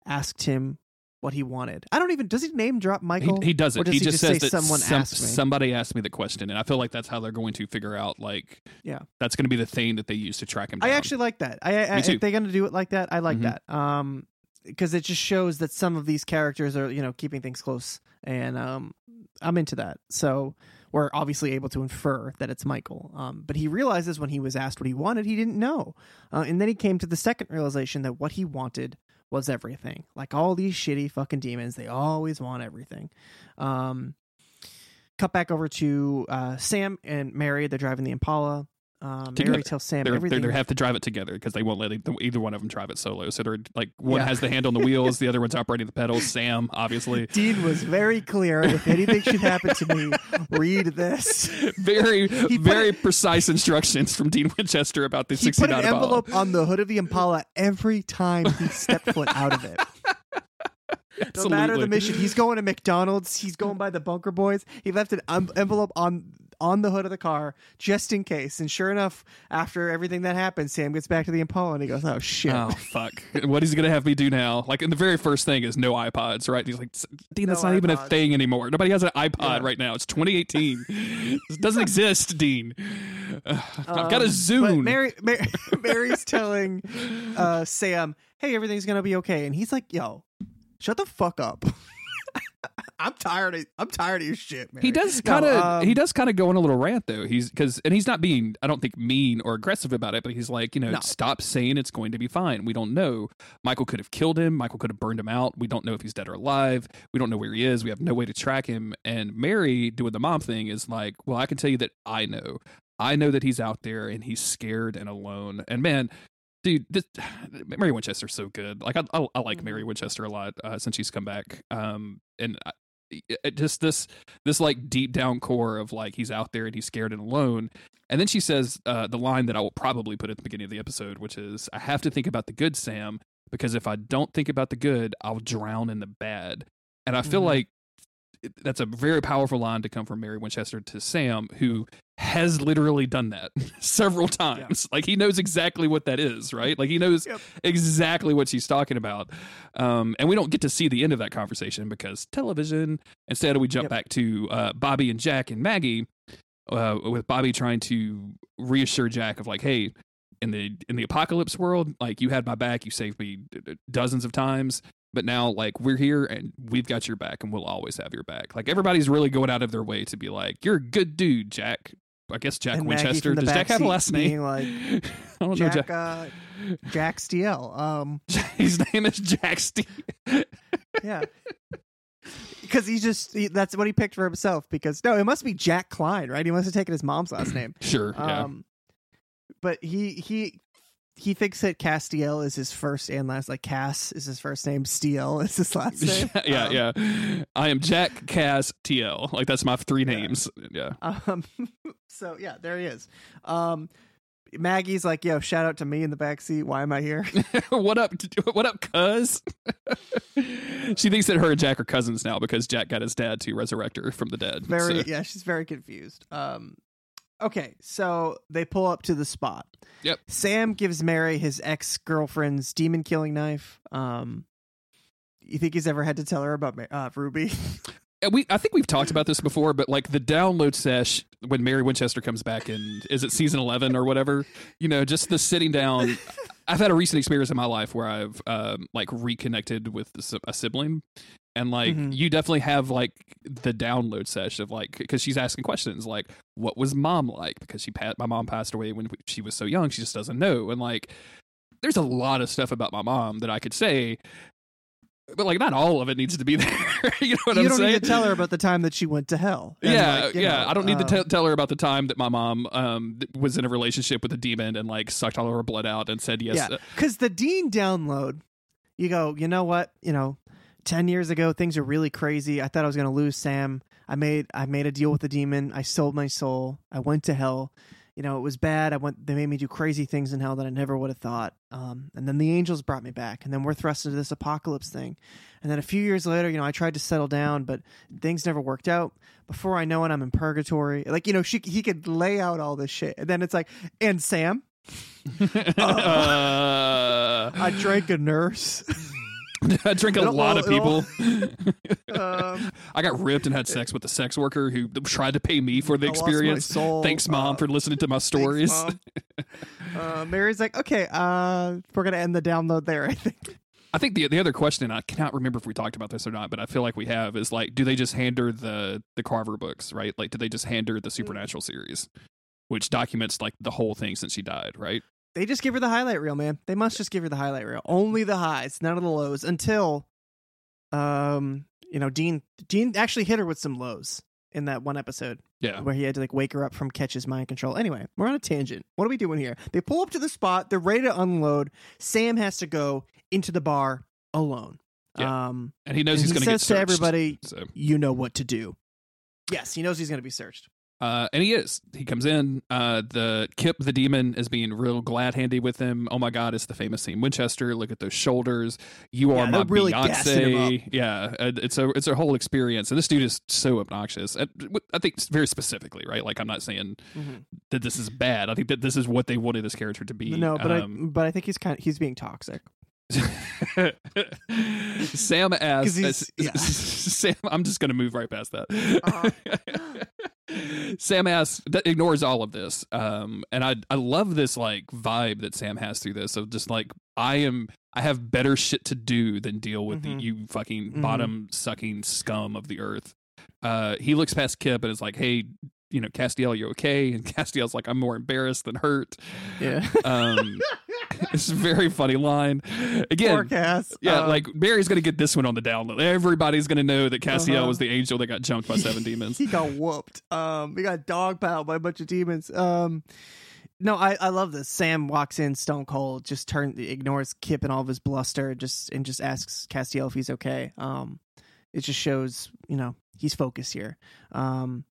asked him what he wanted. I don't even does he name drop he, Michael? he doesn't. Does he, he just, just says say that someone some- asked me? somebody asked me the question, and I feel like that's how they're going to figure out like Yeah. that's going to be the thing that they use to track him down. I actually like that. I, I, Me too. if they're gonna do it like that, I like Mhm. that. Um, because it just shows that some of these characters are you know keeping things close, and um, I'm into that. So we're obviously able to infer that it's Michael. Um, but he realizes when he was asked what he wanted, he didn't know, uh, and then he came to the second realization that what he wanted was everything. Like all these shitty fucking demons, they always want everything. Um, cut back over to uh, Sam and Mary. They're driving the Impala. Um, Together. Mary tells Sam They're, everything. they have to drive it together because they won't let either, either one of them drive it solo. So they're like one Yeah. has the hand on the wheels, the other one's operating the pedals. Sam, obviously, Dean was very clear. If anything should happen to me, read this. very very precise instructions from Dean Winchester about the He put an 69 Impala. envelope on the hood of the Impala every time he stepped foot out of it. No matter the mission, he's going to McDonald's. He's going by the Bunker Boys. He left an um, envelope on on the hood of the car just in case. And sure enough, after everything that happens, Sam gets back to the Impala and he goes, "Oh shit." Oh fuck! What is he gonna have me do now? Like, and the very first thing is no iPods, right? He's like, Dean, that's No not even a thing anymore. Nobody has an iPod Yeah. right now. It's 2018. this doesn't exist, Dean. Uh, I've got a Zune. But Mary, Mary Mary's telling uh, Sam, "Hey, everything's gonna be okay," and he's like, "Yo, shut the fuck up." I'm tired of I'm tired of your shit, man. He does kind of um, he does kind of go on a little rant though. He's because and he's not being I don't think mean or aggressive about it, but he's like you know No. stop saying it's going to be fine. We don't know. Michael could have killed him. Michael could have burned him out. We don't know if he's dead or alive. We don't know where he is. We have no way to track him. And Mary doing the mom thing is like, well, I can tell you that I know. I know that he's out there and he's scared and alone. And man. Dude, this, Mary Winchester's so good. Like I, I, I like Mary Winchester a lot uh, since she's come back. Um, and I, it, it just this this like deep down core of like he's out there and he's scared and alone. And then she says uh, the line that I will probably put at the beginning of the episode, which is, "I have to think about the good, Sam, because if I don't think about the good, I'll drown in the bad." And I feel Mhm. like that's a very powerful line to come from Mary Winchester to Sam, who has literally done that several times. Like he knows exactly what that is, right? Like he knows Yep. exactly what she's talking about. Um, and we don't get to see the end of that conversation because television. Instead, we jump Yep. back to uh, Bobby and Jack and Maggie, uh, with Bobby trying to reassure Jack of like, hey. In the in the apocalypse world, like you had my back, you saved me dozens of times, but now like we're here and we've got your back, and we'll always have your back. Like everybody's really going out of their way to be like, you're a good dude, Jack. I guess Jack And Winchester. Does Jack have a last name? like, I don't know. Jack, Jack. uh, Jack Steele. Um, His name is Jack Steve. yeah. Because he just, he, that's what he picked for himself. Because, no, it must be Jack Kline, right? He must have taken his mom's last name. Sure. Yeah. Um, but he, he, he thinks that Castiel is his first and last. Like Cass is his first name, Steele is his last name. yeah, Um, yeah. I am Jack Cass TL. Like that's my three names. Yeah. Um, so yeah, there he is. Um, Maggie's like, "Yo, shout out to me in the backseat. Why am I here?" what up? What up, cuz? she thinks that her and Jack are cousins now because Jack got his dad to resurrect her from the dead. very, So- yeah, she's very confused. Um, okay, so they pull up to the spot. Yep. Sam gives Mary his ex girlfriend's demon killing knife. Um, you think he's ever had to tell her about Ma- uh, Ruby? And we I think we've talked about this before, but like the download sesh when Mary Winchester comes back and is it season eleven or whatever, you know, just the sitting down. I've had a recent experience in my life where I've um, like reconnected with a sibling, and like Mhm. you definitely have like the download sesh of like because she's asking questions like what was mom like because she pat my mom passed away when she was so young she just doesn't know and like there's a lot of stuff about my mom that I could say but like not all of it needs to be there. you know what you I'm saying? You don't need to tell her about the time that she went to hell. Yeah, like, yeah. know, I don't need to uh, tell tell her about the time that my mom um was in a relationship with a demon and like sucked all of her blood out and said yes. Yeah, because the Dean download, you go, you know what? You know, ten years ago things are really crazy. I thought I was going to lose Sam. I made I made a deal with the demon. I sold my soul. I went to hell. You know, it was bad. I went. They made me do crazy things in hell that I never would have thought. Um, and then the angels brought me back, and then we're thrust into this apocalypse thing. And then a few years later, you know, I tried to settle down, but things never worked out. Before I know it, I'm in purgatory. Like, you know, she he could lay out all this shit, and then it's like, and Sam, uh, I drank a nurse. I drink a lot of people. um, I got ripped and had sex with a sex worker who tried to pay me for the I experience. Thanks, mom, Uh, for listening to my stories. Thanks, uh, Mary's like, okay, uh, we're gonna end the download there. I think. I think the the other question, I cannot remember if we talked about this or not, but I feel like we have, is like, do they just hand her the the Carver books, right? Like, do they just hand her the Supernatural series, which documents like the whole thing since she died, right? They just give her the highlight reel, man. They must just give her the highlight reel. Only the highs, none of the lows, until, um, you know, Dean Dean actually hit her with some lows in that one episode Yeah. where he had to like wake her up from Ketch's mind control. Anyway, we're on a tangent. What are we doing here? They pull up to the spot. They're ready to unload. Sam has to go into the bar alone. Yeah. Um, And he knows and he's he going to get says to everybody, So, "You know what to do." Yes, he knows he's going to be searched. Uh, and he is. He comes in. Uh, the Kip the demon is being real glad handy with him. Oh my God, it's the famous scene Winchester. Look at those shoulders. You Yeah, are my really Beyonce. Yeah, it's a it's a whole experience. And this dude is so obnoxious. I think very specifically, right? Like I'm not saying that this is bad. I think that this is what they wanted this character to be. No, but Um, I but I think he's kind of he's being toxic. Sam asks, yeah. Sam, I'm just going to move right past that. Uh-huh. Sam asks, that ignores all of this. Um, and I, I love this like vibe that Sam has through this of just like, I am, I have better shit to do than deal with Mhm. the, you fucking Mhm. bottom sucking scum of the earth. Uh, he looks past Kip and is like, hey, you know, Castiel, you okay? And Castiel's like, I'm more embarrassed than hurt. Yeah. Um, it's a very funny line. Again, Poor Cass. yeah, Uh, like Barry's gonna get this one on the download. Everybody's gonna know that Castiel Uh-huh. was the angel that got jumped by seven demons. he got whooped. Um, he got dogpiled by a bunch of demons. Um, no, I, I love this. Sam walks in stone cold, just turn ignores Kip and all of his bluster, just and just asks Castiel if he's okay. Um, it just shows you know he's focused here. Um,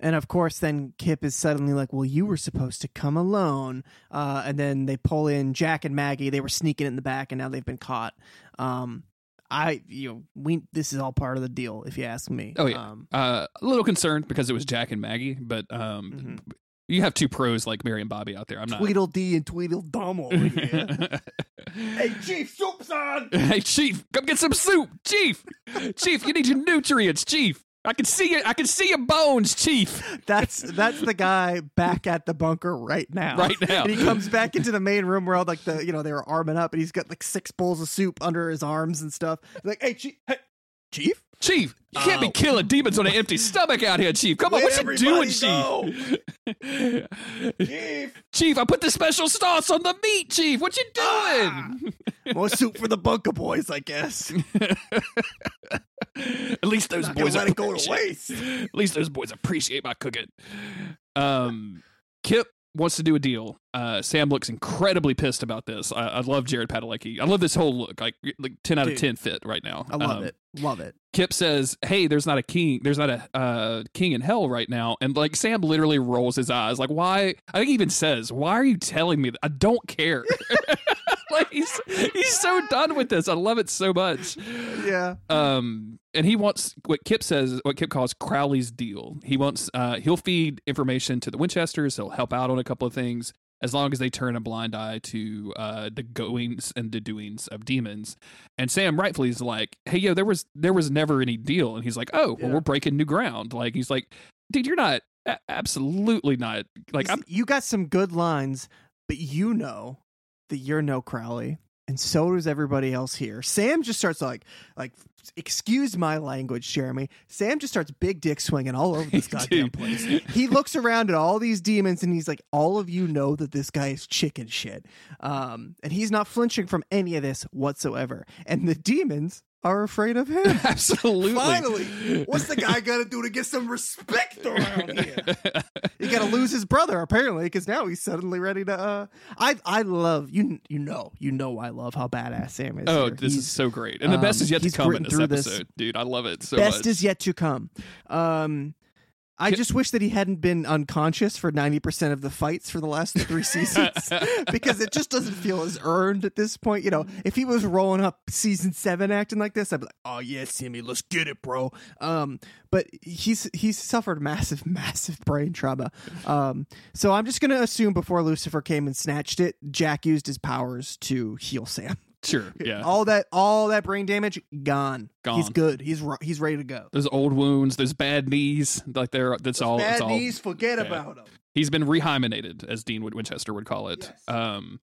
and of course, then Kip is suddenly like, "Well, you were supposed to come alone." Uh, and then they pull in Jack and Maggie. They were sneaking in the back, and now they've been caught. Um, I you know we this is all part of the deal, if you ask me. Oh, yeah. Um, Uh, a little concerned because it was Jack and Maggie, but um, Mhm. you have two pros like Mary and Bobby out there. I'm not. Tweedledee and Tweedledum over here. hey, Chief, soup's on. hey, Chief, come get some soup, Chief. Chief, you need your nutrients, Chief. I can see you. I can see your bones, Chief. That's that's the guy back at the bunker right now. Right now. and he comes back into the main room where all like the you know they were arming up, and he's got like six bowls of soup under his arms and stuff. Like, hey, Chief, hey, Chief, Chief, you can't be Oh. killing demons on an empty stomach out here, Chief. Come on, what you doing, everybody Chief? Chief, Chief, I put the special sauce on the meat, Chief. What you Ah. doing? more soup for the bunker boys, I guess. At least those boys let it go to waste. At least those boys appreciate my cooking. Um, Kip wants to do a deal. Uh, Sam looks incredibly pissed about this. I, I love Jared Padalecki. I love this whole look. Like, like ten out of ten fit right now. I love Um, it, love it. Kip says, "Hey, there's not a king. There's not a uh, king in hell right now." And like Sam literally rolls his eyes, like, "Why?" I think he even says, "Why are you telling me that? I don't care." like he's he's so done with this. I love it so much. Yeah, Um, and he wants what Kip says, what Kip calls Crowley's deal. He wants, uh, he'll feed information to the Winchesters. He'll help out on a couple of things as long as they turn a blind eye to uh, the goings and the doings of demons. And Sam rightfully is like, "Hey, yo, there was there was never any deal." And he's like, "Oh, well, Yeah. we're breaking new ground." Like he's like, "Dude, you're not." a- Absolutely not. Like I'm you got some good lines, but you know that you're no Crowley, and so does everybody else here. Sam just starts like, like, excuse my language, Jeremy. Sam just starts big dick swinging all over this goddamn place. He looks around at all these demons, and he's like, all of you know that this guy is chicken shit, um, and he's not flinching from any of this whatsoever. And the demons are afraid of him. Absolutely. Finally, what's the guy got to do to get some respect around here? He got to lose his brother apparently because now he's suddenly ready to. uh I I love you. You know, you know, I love how badass Sam is. Oh, here. this He's- is so great. And the best um, is yet to come in this through this. episode. Dude, I love it so best much. is yet to come. Um, I just wish that he hadn't been unconscious for ninety percent of the fights for the last three seasons because it just doesn't feel as earned at this point. You know, if he was rolling up season seven acting like this, I'd be like, "Oh yeah, Sammy, let's get it, bro." Um, but he's he's suffered massive, massive brain trauma. Um, so I'm just gonna assume before Lucifer came and snatched it, Jack used his powers to heal Sam. Sure. Yeah. All that, all that brain damage gone. He's Gone. good. He's he's ready to go. Those old wounds, those bad knees, like they're that's all. Bad all knees, forget yeah. about them. he's been rehymenated, as Dean Winchester would call it. Yes. Um,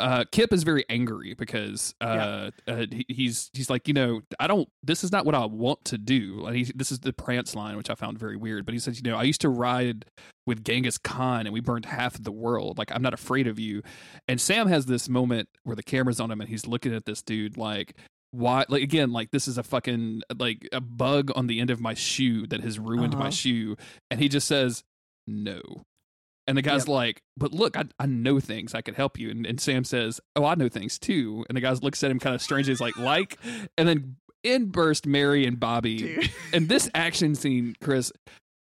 uh, Kip is very angry because uh, uh, he, he's he's like, you know, I don't. This is not what I want to do. And he, this is the Prance line, which I found very weird. But he says, you know, I used to ride with Genghis Khan, and we burned half of the world. Like, I'm not afraid of you. And Sam has this moment where the camera's on him, and he's looking at this dude like. Why? Like again, like this is a fucking like a bug on the end of my shoe that has ruined my Uh-huh. shoe, and he just says no. And the guy's Yep. like, "But look, I, I know things. I could help you." And, and Sam says, "Oh, I know things too." And the guy looks at him kind of strangely, he's like, "Like," and then in burst Mary and Bobby. Dude. And this action scene, Chris,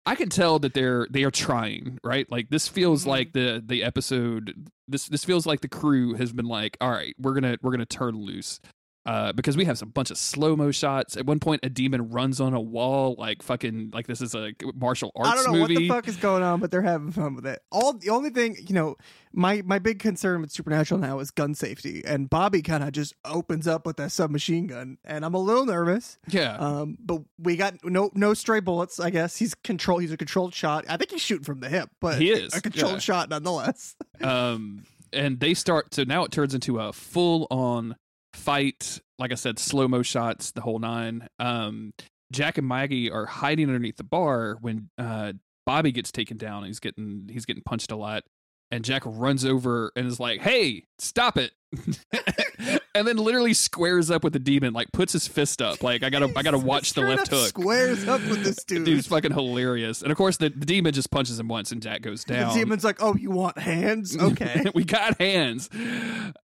I can tell that they're they are trying, right? Like this feels Mhm. like the the episode. This this feels like the crew has been like, "All right, we're gonna we're gonna turn loose." Uh, because we have some bunch of slow mo shots. At one point, a demon runs on a wall like fucking like this is a martial arts I don't know movie. what the fuck is going on, but they're having fun with it. All the only thing, you know, my my big concern with Supernatural now is gun safety, and Bobby kind of just opens up with that submachine gun, and I'm a little nervous. Yeah, Um, but we got no no stray bullets. I guess he's control. He's a controlled shot. I think he's shooting from the hip, but He is, a controlled yeah. shot nonetheless. um and they start so now it turns into a full on fight like i said slow mo shots the whole nine. Um jack and maggie are hiding underneath the bar when uh bobby gets taken down. He's getting he's getting punched a lot. And jack runs over and is like hey stop it and then literally squares up with the demon like puts his fist up like i gotta i gotta watch the left hook Squares up with this dude. dude's fucking hilarious and of course the, the demon just punches him once and jack goes down. the demon's like, "Oh, you want hands? Okay." we got hands.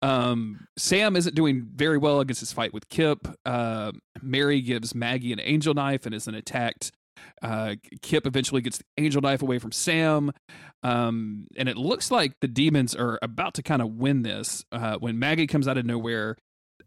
Um, Sam isn't doing very well against his fight with Kip. Uh, Mary gives Maggie an angel knife and isn't attacked. Uh, Kip eventually gets the angel knife away from Sam. Um, and it looks like the demons are about to kind of win this uh, when Maggie comes out of nowhere.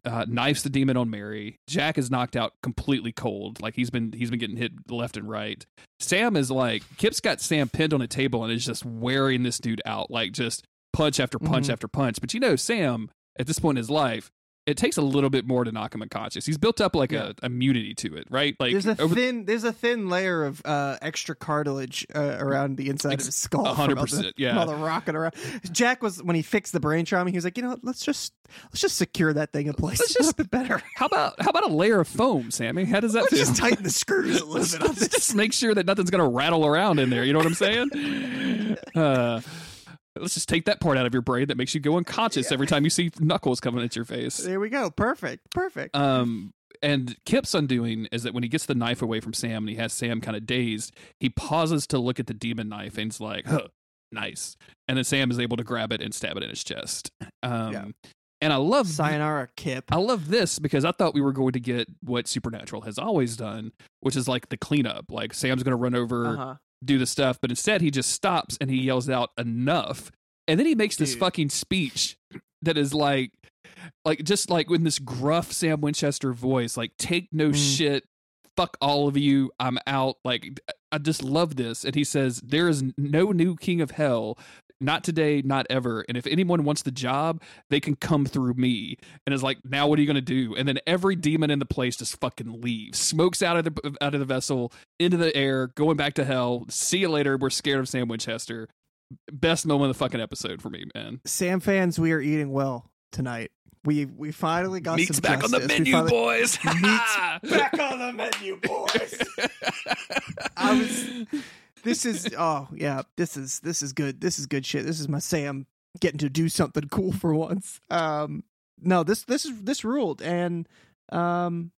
Uh, knifes the demon on Mary. Jack is knocked out completely cold. Like he's been he's been getting hit left and right. Sam is like Kip's got Sam pinned on a table and is just wearing this dude out, like just punch after punch Mhm. after punch. But you know, Sam at this point in his life, it takes a little bit more to knock him unconscious. He's built up like Yeah. a immunity to it, right? Like there's a over thin there's a thin layer of uh, extra cartilage uh, around the inside Ex- of his skull. a hundred from all the- percent, yeah. all the rocking around. Jack was when he fixed the brain trauma. He was like, you know, what, let's just let's just secure that thing in place Let's a just- little bit better. how about how about a layer of foam, Sammy? How does that Let's feel? just tighten the screws a little Let's, bit let's just make sure that nothing's gonna rattle around in there. You know what I'm saying? Uh, let's just take that part out of your brain that makes you go unconscious every time you see knuckles coming at your face. There we go. Perfect. Perfect. Um, and Kip's undoing is that when he gets the knife away from Sam and he has Sam kind of dazed, he pauses to look at the demon knife and he's like, huh, nice. And then Sam is able to grab it and stab it in his chest. Um, Yeah. And I love Sayonara, Kip. I love this because I thought we were going to get what Supernatural has always done, which is like the cleanup. Like Sam's going to run over, Uh-huh. Do the stuff, but instead he just stops and he yells out enough. And then he makes this Dude. fucking speech that is like like just like with this gruff Sam Winchester voice, like take no Mm. shit, fuck all of you, I'm out. Like I just love this. And he says, There is no new king of hell. Not today, not ever. And if anyone wants the job, they can come through me. And it's like, now what are you gonna do? And then every demon in the place just fucking leaves, smokes out of the out of the vessel into the air, going back to hell. See you later. We're scared of Sam Winchester. Best moment of the fucking episode for me, man. Sam fans, we are eating well tonight. We we finally got Meat's some back on the menu, finally- boys. Meat's back on the menu, boys. I was. This is oh yeah. This is this is good. This is good shit. This is my Sam getting to do something cool for once. Um, no, this this is this ruled, and Um,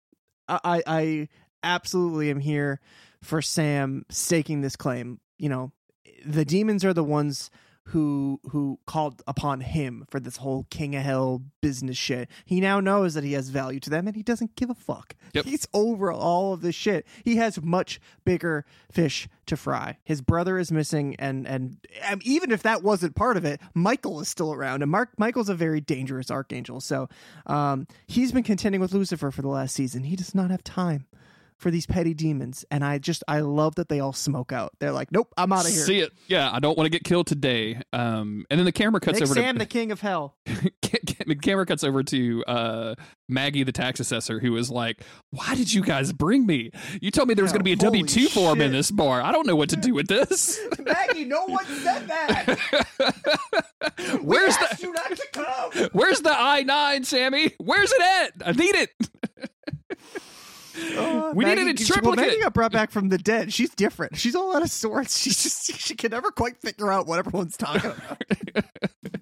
I, I I absolutely am here for Sam staking this claim. You know, the demons are the ones who who called upon him for this whole king of hell business shit. He now knows that he has value to them and he doesn't give a fuck. Yep. He's over all of this shit. He has much bigger fish to fry. His brother is missing and and, and even if that wasn't part of it, Michael is still around and Mark Michael's a very dangerous archangel. So, um he's been contending with Lucifer for the last season. He does not have time for these petty demons and I just I love that they all smoke out. They're like, "Nope, I'm out of here." See it? Yeah, I don't want to get killed today. Um, and then the camera cuts Make over Sam to the king of hell. the camera cuts over to uh, Maggie, the tax assessor, who is like, "Why did you guys bring me? You told me there was Yeah, going to be a W two form in this bar. I don't know what to do with this. Maggie, no one said that. Where's the you not to come? Where's the I nine, Sammy? Where's it at? I need it. Uh, We need it in Maggie- well. Maggie got brought back from the dead. She's different. She's all out of sorts. She just she can never quite figure out what everyone's talking about.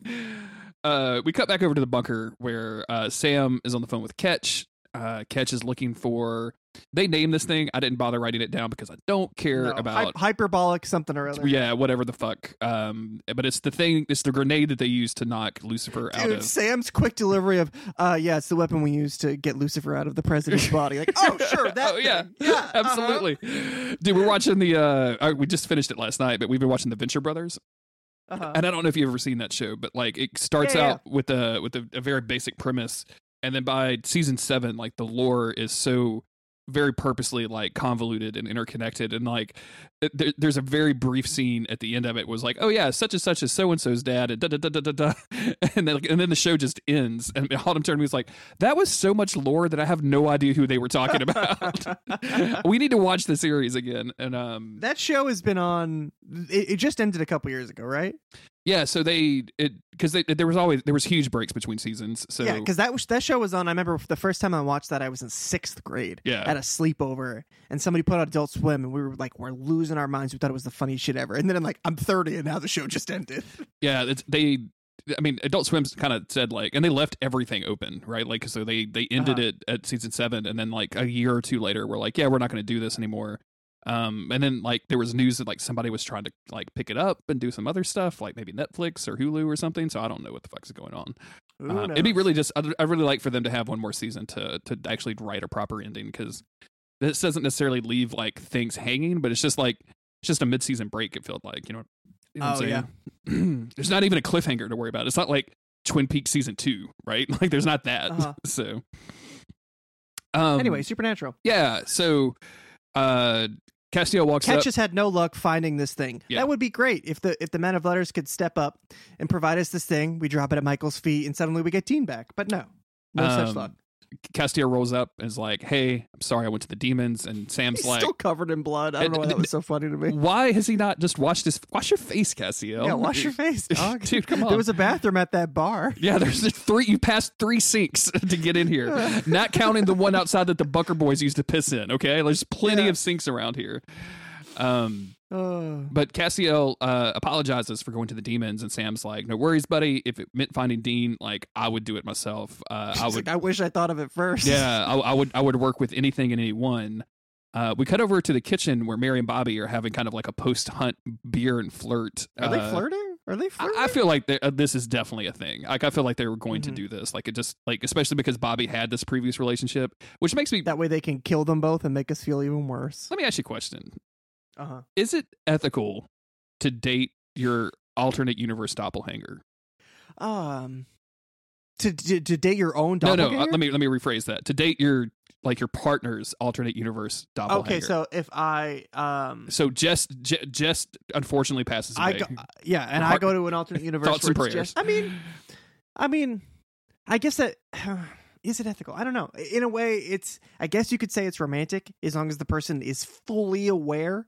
uh, we cut back over to the bunker where uh, Sam is on the phone with Ketch. Uh, Ketch is looking for. They name this thing. I didn't bother writing it down because I don't care No, about. hy- hyperbolic something or other. Yeah, whatever the fuck. Um, but it's the thing. It's the grenade that they use to knock Lucifer out Dude, of. Sam's quick delivery of, uh, yeah, it's the weapon we use to get Lucifer out of the president's body. Like, oh, sure, that. oh yeah, thing. yeah, uh-huh. absolutely. Dude, we're watching the. Uh, uh, we just finished it last night, but we've been watching the Venture Brothers, Uh-huh. and I don't know if you've ever seen that show, but like it starts Yeah, yeah. out with a with a, a very basic premise, and then by season seven, like the lore is so very purposely like convoluted and interconnected and like there, there's a very brief scene at the end of it was like oh yeah such and such is so and so's dad and da da da da da and then and then the show just ends and Autumn turned me was like that was so much lore that I have no idea who they were talking about we need to watch the series again and um That show has been on. It, it just ended a couple years ago, right? Yeah so they it because they there was always there was huge breaks between seasons so yeah, because that was that show was on. I remember the first time I watched that, I was in sixth grade. Yeah. at a sleepover, and somebody put on Adult Swim, and we were like, we're losing our minds. We thought it was the funniest shit ever. And then I'm like, I'm 30, and now the show just ended. yeah it's, they i mean adult swim's kind of said like and they left everything open right like so they they ended Uh-huh. it at season seven and then like a year or two later we're like yeah we're not going to do this anymore um and then like there was news that like somebody was trying to like pick it up and do some other stuff like maybe netflix or hulu or something so i don't know what the fuck's going on Uh, it'd be really just I'd, I'd really like for them to have one more season to to actually write a proper ending because this doesn't necessarily leave like things hanging but it's just like it's just a mid-season break it felt like you know, you know Oh, saying? there's not even a cliffhanger to worry about it's not like twin peaks season two right like there's not that Uh-huh. so um anyway, Supernatural. yeah so uh Castiel walks Ketch up has had no luck finding this thing. Yeah. That would be great if the if the men of letters could step up and provide us this thing. We drop it at Michael's feet, and suddenly we get Dean back. But no, no such Um, luck. Castiel rolls up and is like hey I'm sorry I went to the demons and Sam's He's like still covered in blood. I don't know why that was so funny to me. why has he not just washed his wash your face Castiel Yeah, wash your face, dog. Dude, come on. There was a bathroom at that bar. Yeah, there's three. You passed three sinks to get in here, not counting the one outside that the Bunker Boys used to piss in. Okay, there's plenty Yeah. of sinks around here. Um, But Castiel uh, apologizes for going to the demons, and Sam's like, "No worries, buddy. If it meant finding Dean, like I would do it myself. Uh, I would. like, I wish I thought of it first. yeah, I, I would. I would work with anything and anyone." Uh, we cut over to the kitchen where Mary and Bobby are having kind of like a post-hunt beer and flirt. Are they Uh, flirting? Are they flirting? I, I feel like uh, this is definitely a thing. Like I feel like they were going Mhm. to do this. Like it just like especially because Bobby had this previous relationship, which makes me. that way they can kill them both and make us feel even worse. let me ask you a question: Uh huh. Is it ethical to date your alternate universe doppelganger? Um, to, to to date your own No, doppelganger. no. uh, let me let me rephrase that. To date your like your partner's alternate universe doppelganger. Okay, so if I um. so just J- just unfortunately passes I away. go, yeah, and I go to an alternate universe. Thoughts and prayers. just- I mean, I mean, I guess that is it ethical. I don't know. In a way, it's. I guess you could say it's romantic as long as the person is fully aware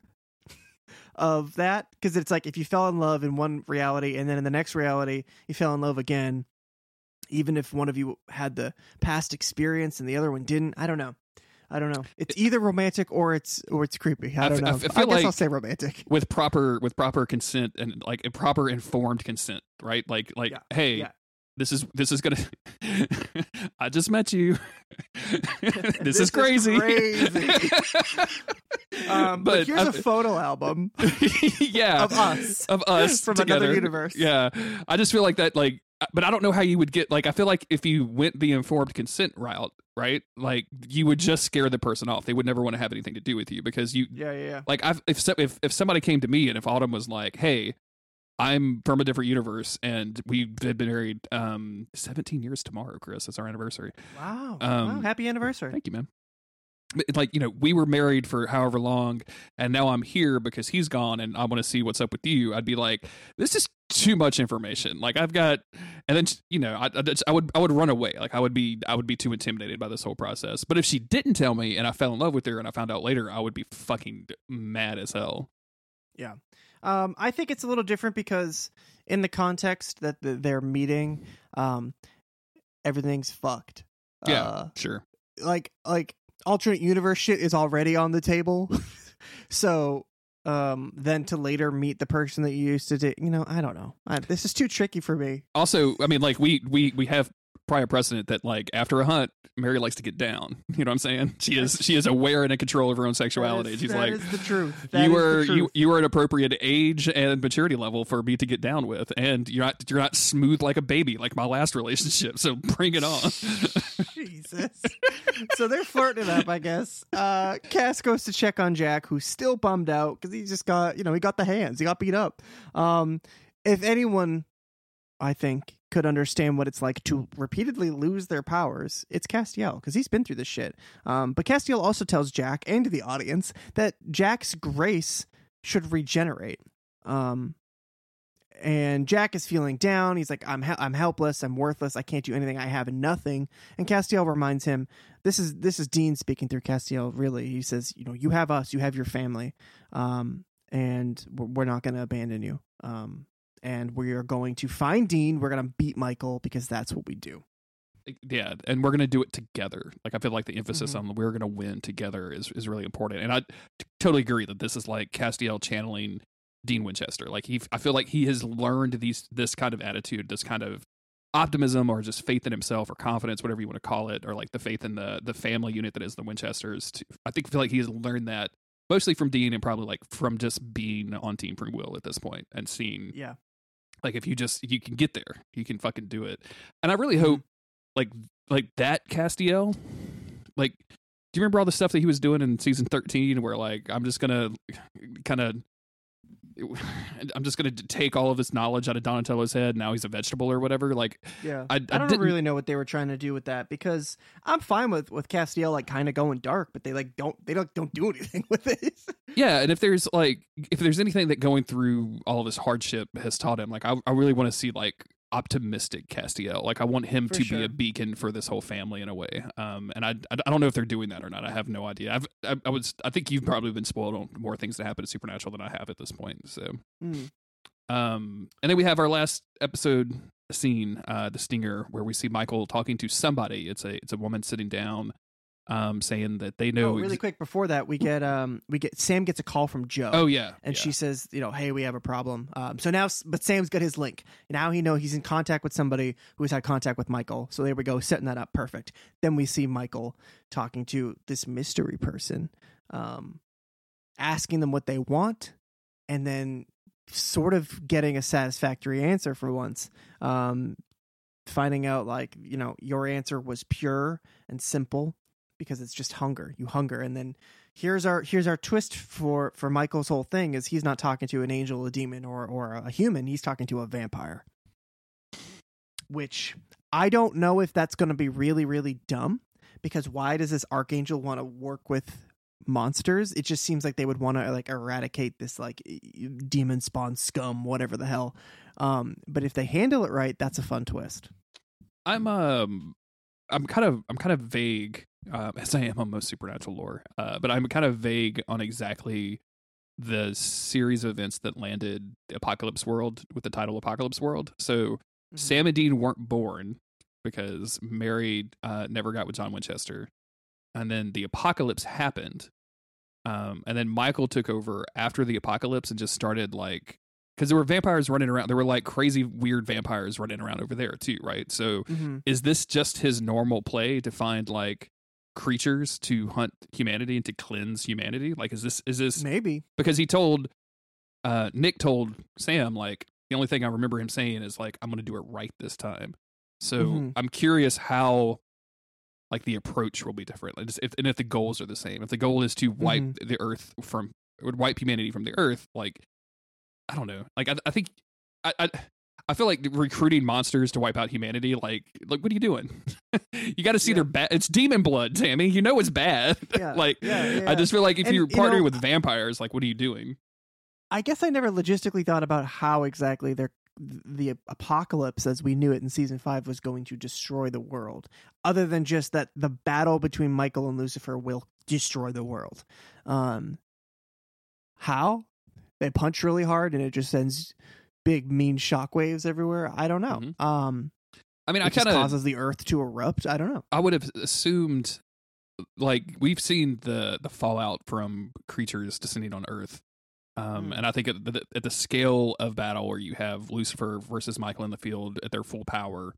of that. Because it's like if you fell in love in one reality and then in the next reality you fell in love again, even if one of you had the past experience and the other one didn't. I don't know. I don't know. It's either romantic or it's or it's creepy. I I don't know. I guess feel I'll say romantic. with proper with proper consent and like a proper informed consent, right? Like like Yeah, hey, yeah. This is this is gonna. I just met you. this, is crazy. crazy. Um, but, But here's I- a photo album yeah, of us of us from together. another universe. Yeah, I just feel like that. Like, but I don't know how you would get. Like, I feel like if you went the informed consent route, right? Like, you would just scare the person off. They would never want to have anything to do with you because you. Yeah, yeah, yeah. Like, I've, if if if somebody came to me and if Autumn was like, "Hey, I'm from a different universe and we've been married um 17 years tomorrow, Chris. It's our anniversary." Wow. Um, wow. Happy anniversary. Thank you, man. Like, you know, we were married for however long, and now I'm here because he's gone and I want to see what's up with you. I'd be like, this is too much information. Like, I've got, and then, you know, I, I, I would, I would run away. Like, I would be, I would be too intimidated by this whole process. But if she didn't tell me and I fell in love with her and I found out later, I would be fucking mad as hell. Um, I think it's a little different because in the context that they're meeting, um, everything's fucked. Yeah. Uh, Sure. like like alternate universe shit is already on the table. so um then to later meet the person that you used to date, you know, I don't know. I, this is too tricky for me. Also, I mean, like, we, we, we have prior precedent that, like, after a hunt, Mary likes to get down. You know what I'm saying? She is, she is aware and in control of her own sexuality. Is- She's like, is the truth. That you were you you were an appropriate age and maturity level for me to get down with, and you're not you're not smooth like a baby like my last relationship. So bring it on. Jesus. so they're flirting it up, I guess. Uh, Cass goes to check on Jack, who's still bummed out because he just got, you know, he got the hands, he got beat up. Um, if anyone, I think, could understand what it's like to repeatedly lose their powers, it's Castiel because he's been through this shit. Um, but Castiel also tells Jack and the audience that Jack's grace should regenerate. Um, and Jack is feeling down. He's like, "I'm hel- I'm helpless. I'm worthless. I can't do anything. I have nothing." And Castiel reminds him, "This is this is Dean speaking through Castiel. Really, he says, you know, you have us. You have your family, um, and we're, we're not going to abandon you. Um, and we are going to find Dean. We're going to beat Michael because that's what we do. yeah, and we're gonna do it together. Like I feel like the emphasis Mhm. on we're gonna win together is is really important, and I t- totally agree that this is like Castiel channeling Dean Winchester. Like he, I feel like he has learned these this kind of attitude, this kind of optimism or just faith in himself or confidence, whatever you want to call it, or like the faith in the the family unit that is the Winchesters. To, I think feel like he has learned that mostly from Dean and probably like from just being on Team Free Will at this point and seeing Yeah, like if you just you can get there, you can fucking do it. And I really Mhm. hope like like that Castiel, like do you remember all the stuff that he was doing in season 13 where like I'm just gonna kind of I'm just gonna take all of this knowledge out of Donatello's head. Now he's a vegetable or whatever. Like yeah. I, I, I, don't didn't, really know what they were trying to do with that because I'm fine with with Castiel like kind of going dark, but they like don't they don't don't do anything with it. Yeah, and if there's like if there's anything that going through all of this hardship has taught him, like I, I really want to see like optimistic Castiel. Like I want him For to be a beacon for this whole family in a way. Um, and I, I don't know if they're doing that or not. I have no idea. I've I, I was I think you've probably been spoiled on more things that happen in Supernatural than I have at this point. So Mm. um, and then we have our last episode scene, uh, the stinger, where we see Michael talking to somebody. It's a it's a woman sitting down, um, saying that they know. Oh, really ex- quick before that, we get um we get Sam gets a call from Jo. oh yeah, and yeah. she says, you know, hey, we have a problem. Um, so now, but Sam's got his link. Now he know he's in contact with somebody who has had contact with Michael. So there we go, setting that up perfect. Then we see Michael talking to this mystery person, um, asking them what they want, and then sort of getting a satisfactory answer for once. Um, finding out like you know your answer was pure and simple because it's just hunger. You hunger, and then here's our here's our twist for for Michael's whole thing is he's not talking to an angel, a demon, or or a human. He's talking to a vampire. Which I don't know if that's going to be really really dumb because why does this archangel want to work with monsters? It just seems like they would want to like eradicate this like demon spawn scum, whatever the hell. Um, but if they handle it right, that's a fun twist. I'm um I'm kind of I'm kind of vague um, as I am on most supernatural lore, uh, but I'm kind of vague on exactly the series of events that landed Apocalypse World with the title Apocalypse World. So Mhm. Sam and Dean weren't born because Mary uh, never got with John Winchester, and then the apocalypse happened, um, and then Michael took over after the apocalypse and just started like because there were vampires running around. There were like crazy, weird vampires running around over there too, right? So Mhm. is this just his normal play to find like creatures to hunt humanity and to cleanse humanity? Like, is this is this Maybe. because he told uh Nick told Sam like the only thing I remember him saying is like I'm going to do it right this time. So Mhm. I'm curious how like the approach will be different. Like, just if, and if the goals are the same. If the goal is to wipe Mm-hmm. the earth from would wipe humanity from the earth, like I don't know. Like I, I think I, I I feel like recruiting monsters to wipe out humanity. Like like what are you doing? you got to see Yeah. their bad. It's demon blood, Tammy. You know it's bad. Yeah, like yeah. I just feel like if And, you're you partnering know, with vampires, like what are you doing? I guess I never logistically thought about how exactly their the apocalypse as we knew it in season 5 was going to destroy the world other than just that the battle between Michael and Lucifer will destroy the world. Um how? They punch really hard and it just sends big mean shockwaves everywhere. I don't know. Mhm. Um I mean, I kind of causes the earth to erupt. I don't know. I would have assumed like we've seen the the fallout from creatures descending on Earth. Um, Hmm. and I think at the, at the scale of battle where you have Lucifer versus Michael in the field at their full power,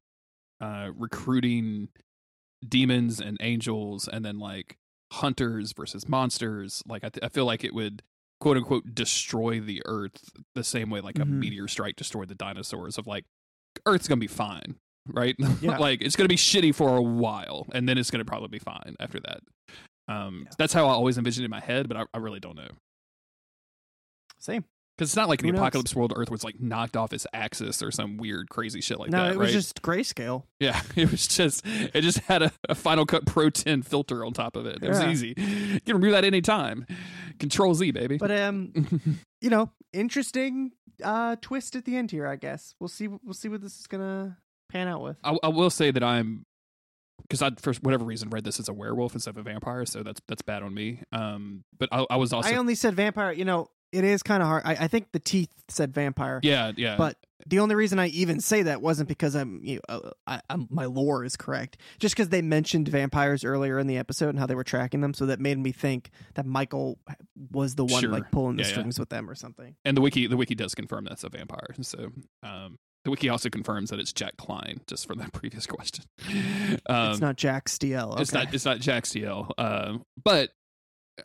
uh, recruiting demons and angels, and then like hunters versus monsters, like I, th- I feel like it would quote unquote destroy the Earth the same way like a Mhm. meteor strike destroyed the dinosaurs. Of like, Earth's gonna be fine, right? Yeah. like it's gonna be shitty for a while, and then it's gonna probably be fine after that. Um, Yeah. that's how I always envisioned it in my head, but I, I really don't know. Same. Because it's not like in the knows? apocalypse world, Earth was like knocked off its axis or some weird, crazy shit like no, that. it was right? just grayscale. yeah, it was just it just had a, a Final Cut Pro 10 filter on top of it. It was easy. You can remove that any time. Control Z, baby. But um you know, interesting uh twist at the end here, I guess. We'll see we'll see what this is going to pan out with. I, I will say that I'm because I for whatever reason read this as a werewolf instead of a vampire, so that's that's bad on me. Um, but I, I was also I only said vampire, you know, it is kind of hard. I, I think the teeth said vampire. yeah yeah But the only reason I even say that wasn't because I'm, you know, I, I'm my lore is correct. Just because they mentioned vampires earlier in the episode and how they were tracking them, so that made me think that Michael was the one Sure. like pulling the Yeah, yeah. strings with them or something. and the wiki the wiki does confirm that's a vampire. So um, the wiki also confirms that it's Jack Kline, just for that previous question. Um, it's not Jack Steele. Okay. It's not. It's not Jack Steele. Um, but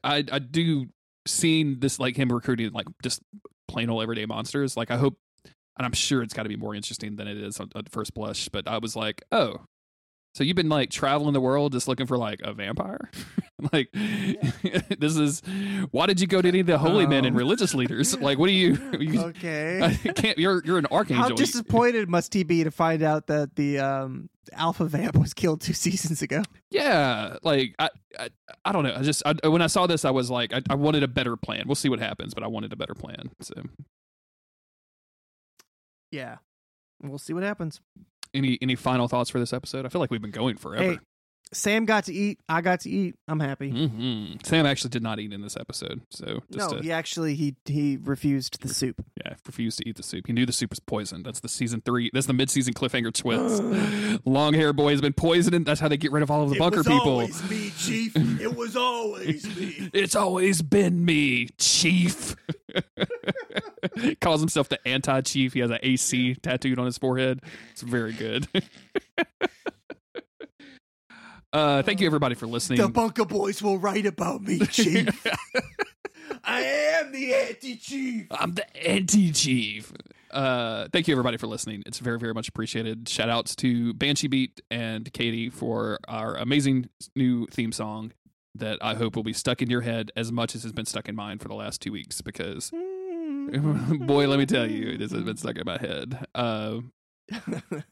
I I do seeing this like him recruiting like just plain old everyday monsters. Like I hope, and I'm sure it's got to be more interesting than it is at first blush. But I was like, oh, so you've been like traveling the world just looking for like a vampire? like this is why did you go to any of the holy men and Um. religious leaders? Like what do you? you okay. I can't. You're you're an archangel. How disappointed must he be to find out that the um, alpha vamp was killed two seasons ago? yeah like i i, I don't know i just I, when i saw this i was like I, I wanted a better plan we'll see what happens but i wanted a better plan so Yeah, we'll see what happens. Any any final thoughts for this episode? I feel like we've been going forever. Hey, Sam got to eat. I got to eat. I'm happy. hmm sam actually did not eat in this episode so just no, to, he actually he he refused the soup. yeah refused to eat the soup he knew the soup was poison that's the season three that's the mid-season cliffhanger twist long hair boy has been poisoning that's how they get rid of all of the bunker people Always me, Chief. It was always me. It's always been me, Chief. Calls himself the anti chief. He has an AC tattooed on his forehead. It's very good. uh, thank you, everybody, for listening. The Bunker Boys will write about me, Chief. I am the anti-chief. I'm the anti chief. Uh, thank you, everybody, for listening. It's very, very much appreciated. Shout outs to bansheebeat and Katie for our amazing new theme song that I hope will be stuck in your head as much as has been stuck in mine for the last two weeks because boy, let me tell you, this has been stuck in my head. Uh,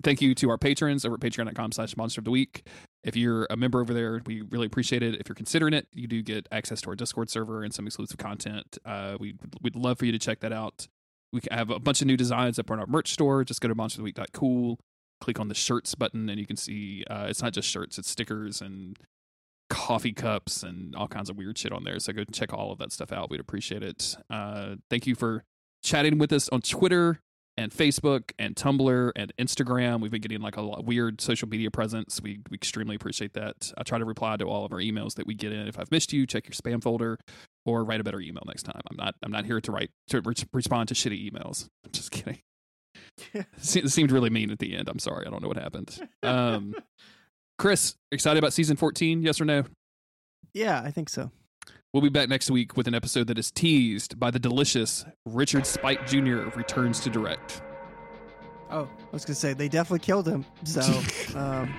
thank you to our patrons over at patreon.com slash monster of the week. If you're a member over there, we really appreciate it. If you're considering it, you do get access to our Discord server and some exclusive content. Uh, we, we'd love for you to check that out. We have a bunch of new designs up on our merch store. Just go to monsteroftheweek.cool, click on the shirts button, and you can see uh, it's not just shirts, it's stickers and coffee cups and all kinds of weird shit on there. So go check all of that stuff out. We'd appreciate it. Uh, thank you for chatting with us on Twitter and Facebook and Tumblr and Instagram. We've been getting like a lot weird social media presence. We, we extremely appreciate that. I try to reply to all of our emails that we get in. If I've missed you, check your spam folder or write a better email next time. I'm not I'm not here to write to re- respond to shitty emails. I'm just kidding. It seemed really mean at the end. I'm sorry. I don't know what happened. Um, Chris, excited about season 14? Yes or no? Yeah, I think so. We'll be back next week with an episode that is teased by the delicious Richard Speight Jr. returns to direct. Oh, I was gonna say they definitely killed him. So, um,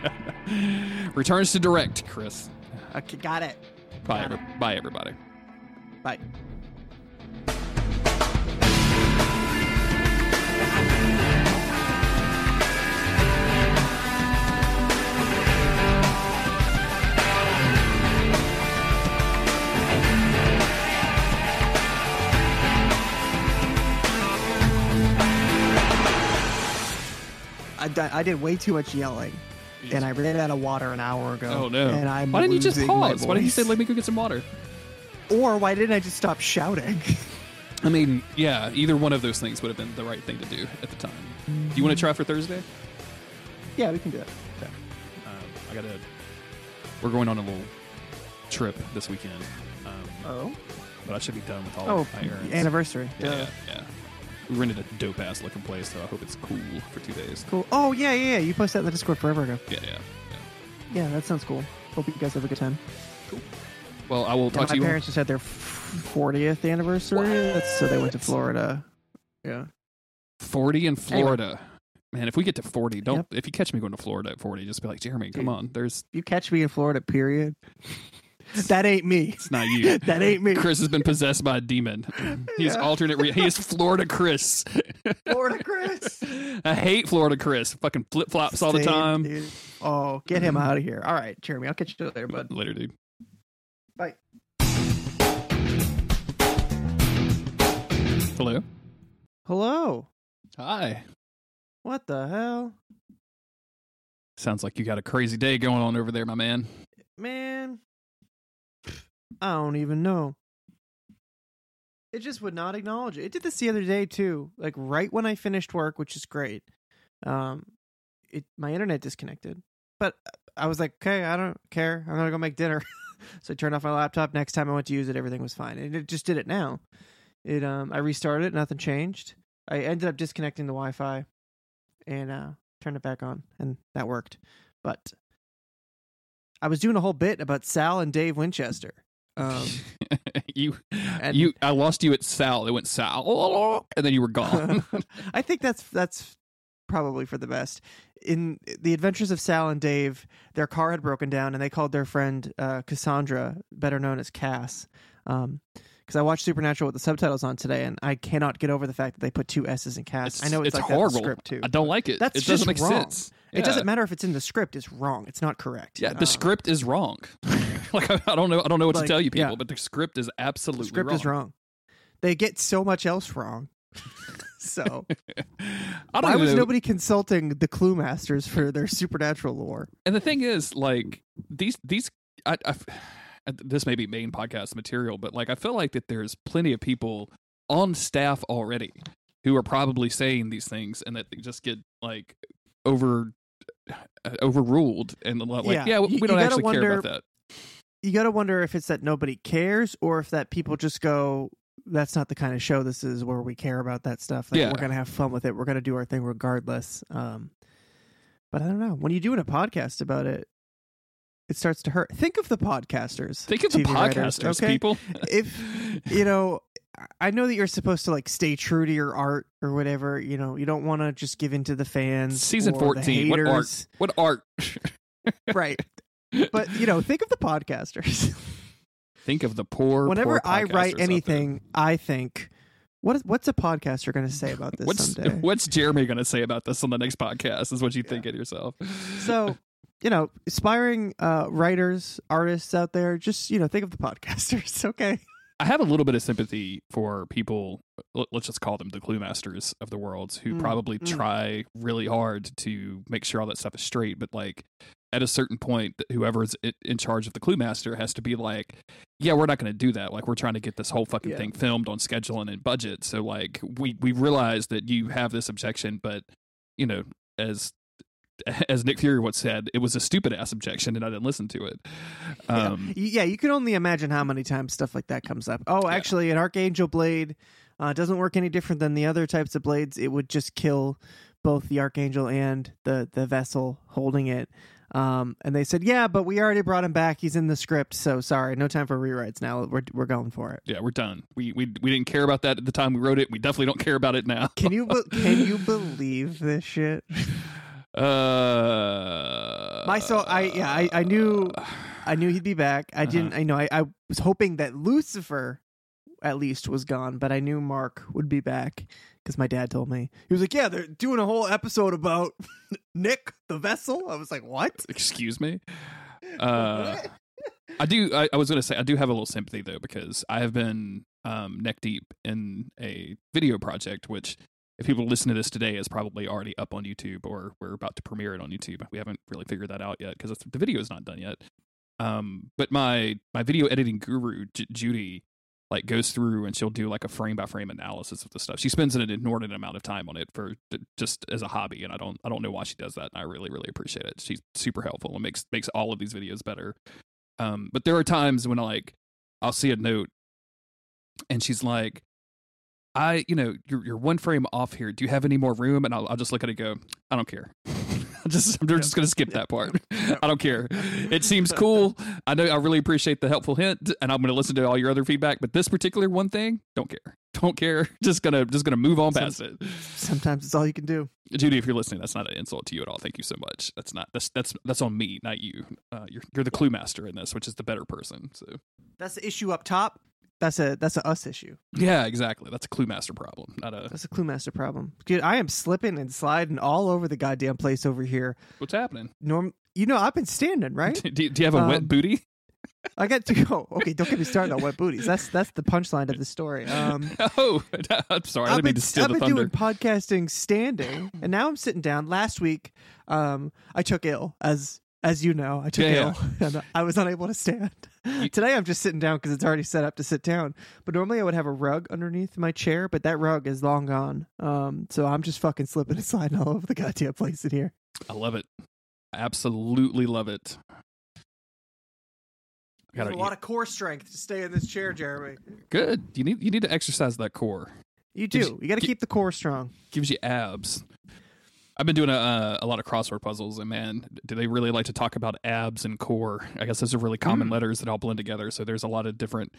returns to direct, Chris. okay, got it. Bye, Got every- bye everybody. Bye. I, I did way too much yelling, and I ran out of water an hour ago. Oh no! And I'm Why didn't you just pause? Why didn't you say let me go get some water? Or why didn't I just stop shouting? I mean, yeah, either one of those things would have been the right thing to do at the time. Do you want to try for Thursday? yeah, we can do it. Okay. Um, I gotta. We're going on a little trip this weekend, um, Oh, but I should be done with all oh, of my errands. anniversary. Yeah, Duh. yeah, yeah. We rented a dope ass looking place, so I hope it's cool for two days. Cool. Oh yeah, yeah, yeah. You posted that in the Discord forever ago. Yeah, yeah, yeah. Yeah, that sounds cool. Hope you guys have a good time. Cool. Well, I will Yeah, talk to you. My parents just had their fortieth anniversary, That's, so they went to Florida. Yeah. 40 in Anyway. Florida. Man, if we get to 40, don't Yep. if you catch me going to Florida at 40, just be like, Jeremy, come Dude. on. There's You catch me in Florida, period. that ain't me. it's not you. that ain't me. Chris has been possessed by a demon. He's Yeah. alternate. Re- he is Florida Chris. Florida Chris. I hate Florida Chris. Fucking flip flops all the time. dude. Oh, get him out of here. All right, Jeremy, I'll catch you later, bud. Later, dude. Bye. Hello. Hello. Hi. What the hell? Sounds like you got a crazy day going on over there, my man. Man. I don't even know. It just would not acknowledge it. It did this the other day too. Like right when I finished work, which is great. Um it my internet disconnected. But I was like, okay, I don't care. I'm gonna go make dinner. so I turned off my laptop. Next time I went to use it, everything was fine. And it just did it now. It um I restarted it, nothing changed. I ended up disconnecting the Wi Fi and uh turned it back on and that worked. But I was doing a whole bit about Sal and Dave Winchester. Um you, and you, I lost you at Sal. It went Sal, and then you were gone. I think that's that's probably for the best. In the Adventures of Sal and Dave, their car had broken down, and they called their friend uh, Cassandra, better known as Cass. Um, because I watched Supernatural with the subtitles on today, and I cannot get over the fact that they put two S's in Cass. I know it's, like that in the horrible. script too. I don't like it. That's it doesn't make wrong. sense. It doesn't matter if it's in the script; it's wrong. It's not correct. Yeah, the Uh, script is wrong. like I, I don't know. I don't know what Like, to tell you, people, yeah. but the script is absolutely The script wrong. is wrong. They get so much else wrong. so I don't why was know. nobody consulting the Clue Masters for their supernatural lore? And the thing is, like these these, I, I, this may be main podcast material, but like I feel like that there's plenty of people on staff already who are probably saying these things, and that they just get like over overruled, and a lot like yeah, Yeah, we, we don't you gotta actually care about that. You got to wonder if it's that nobody cares, or if that people just go, "That's not the kind of show this is, where we care about that stuff. Like, Yeah. we're gonna have fun with it. We're gonna do our thing regardless." Um, but I don't know. When you're doing a podcast about it, it starts to hurt. Think of the podcasters. Think of the TV writers, podcasters, okay? people. if you know i know that you're supposed to like stay true to your art or whatever you know you don't want to just give in to the fans Season the 14, what art? what art? right but you know think of the podcasters Think of the poor. whenever poor i write anything i think what is what's a podcaster going to say about this What's someday what's Jeremy going to say about this on the next podcast? Is what you think of yourself. so you know aspiring uh writers artists out there just you know think of the podcasters okay I have a little bit of sympathy for people. Let's just call them the clue masters of the world, who Mm, probably mm. try really hard to make sure all that stuff is straight. But like at a certain point, th- whoever's i- in charge of the clue master has to be like, "Yeah, we're not going to do that. Like we're trying to get this whole fucking Yeah. thing filmed on schedule and in budget. So like we we realize that you have this objection, but you know as as Nick Fury once said, it was a stupid ass objection, and I didn't listen to it. Um, Y- yeah, you can only imagine how many times stuff like that comes up. Oh, Yeah. actually, an archangel blade uh, doesn't work any different than the other types of blades. It would just kill both the archangel and the the vessel holding it. Um, and they said, "Yeah, but we already brought him back. He's in the script, so sorry, no time for rewrites now. We're we're going for it." yeah, we're done. We we we didn't care about that at the time we wrote it. We definitely don't care about it now. Can you be- can you believe this shit? Uh, My so I yeah, I, I knew I knew he'd be back. I didn't. I know. I, I was hoping that Lucifer, at least, was gone, but I knew Mark would be back because my dad told me he was like, "Yeah, they're doing a whole episode about Nick the vessel." I was like, "What?" Excuse me. Uh, I do. I, I was going to say I do have a little sympathy though because I have been um, neck deep in a video project, which if people listen to this today is probably already up on YouTube or we're about to premiere it on YouTube. We haven't really figured that out yet because the video is not done yet. Um, but my my video editing guru J- Judy like goes through and she'll do like a frame by frame analysis of the stuff. She spends an inordinate amount of time on it for just as a hobby, and I don't I don't know why she does that. And I really really appreciate it. She's super helpful and makes makes all of these videos better. Um, but there are times when like I'll see a note, and she's like, "I you know you're you're one frame off here. Do you have any more room?" And I'll I'll just look at it and go, "I don't care." I'm just I'm just gonna skip that part. I don't care. It seems cool. I know I really appreciate the helpful hint, and I'm gonna listen to all your other feedback. But this particular one thing, don't care. Don't care. Just gonna just gonna move on past it. Sometimes it's all you can do. Judy, if you're listening, that's not an insult to you at all. Thank you so much. That's not that's that's that's on me, not you. Uh, you're you're the clue master in this, which is the better person. So That's the issue up top. That's a that's a us issue. yeah, exactly. That's a clue master problem, not a That's a clue master problem. Dude, I am slipping and sliding all over the goddamn place over here. what's happening. Norm, you know I've been standing right. Do, do you have a wet Um, booty? I got to go. Okay, don't get me started on wet booties. That's that's the punchline of the story. Um, Oh, I'm sorry. I didn't mean been, to steal I've the been thunder. doing podcasting standing, and now I'm sitting down. Last week, um, I took ill, as as you know, I took Yeah, ill, and I was unable to stand. Today, I'm just sitting down because it's already set up to sit down. But normally, I would have a rug underneath my chair, but that rug is long gone. Um, so I'm just fucking slipping and sliding all over the goddamn place in here. I love it. I absolutely love it. I gotta a lot of core strength to stay in this chair, Jeremy. good. You need you need to exercise that core. You do. you- You got to keep the core strong. gives you abs. I've been doing a a lot of crossword puzzles, and man, do they really like to talk about abs and core? I guess those are really common Mm. letters that all blend together. So there's a lot of different,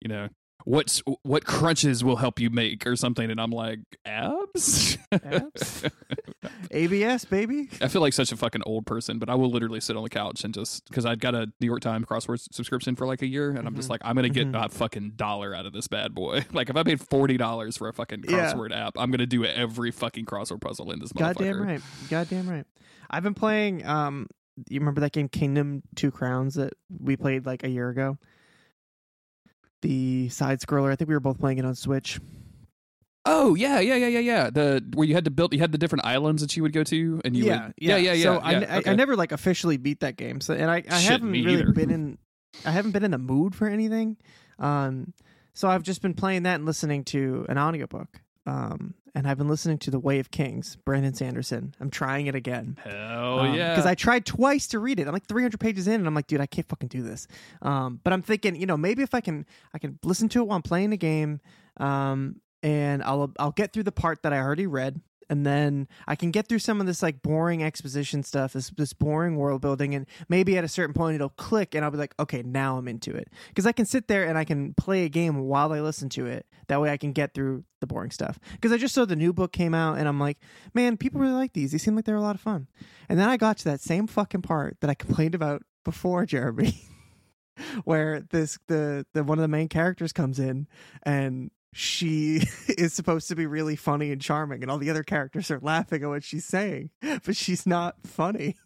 you know, what's what crunches will help you make or something, and I'm like abs. Abs? ABS, baby. I feel like such a fucking old person, but I will literally sit on the couch and just because I'd got a New York Times crossword subscription for like a year, and I'm just Mhm. like, I'm gonna get Mhm. a fucking dollar out of this bad boy. like if I paid forty dollars for a fucking Yeah. crossword app, I'm gonna do every fucking crossword puzzle in this Goddamn right. Goddamn right. I've been playing. Um, you remember that game Kingdom Two Crowns that we played like a year ago? The side scroller. I think we were both playing it on Switch. Oh yeah, yeah, yeah, yeah, yeah. The where you had to build, you had the different islands that you would go to, and you yeah, would, yeah, yeah, yeah. So I, yeah, I, okay. I never like officially beat that game. So and I, I Shit, haven't really either. been in. I haven't been in the mood for anything. Um, so I've just been playing that and listening to an audiobook. Um, and I've been listening to The Way of Kings, Brandon Sanderson. I'm trying it again. Hell yeah, Because I tried twice to read it. I'm like 300 pages in, and I'm like, dude, I can't fucking do this. Um, but I'm thinking, you know, maybe if I can, I can listen to it while I'm playing the game, um, and I'll I'll get through the part that I already read, and then I can get through some of this like boring exposition stuff, this this boring world building, and maybe at a certain point it'll click, and I'll be like, okay, now I'm into it. Because I can sit there and I can play a game while I listen to it. That way I can get through the boring stuff. Because I just saw the new book came out, and I'm like, man, people really like these. They seem like they're a lot of fun. And then I got to that same fucking part that I complained about before, Jeremy, where this the the one of the main characters comes in and she is supposed to be really funny and charming and all the other characters are laughing at what she's saying, but she's not funny.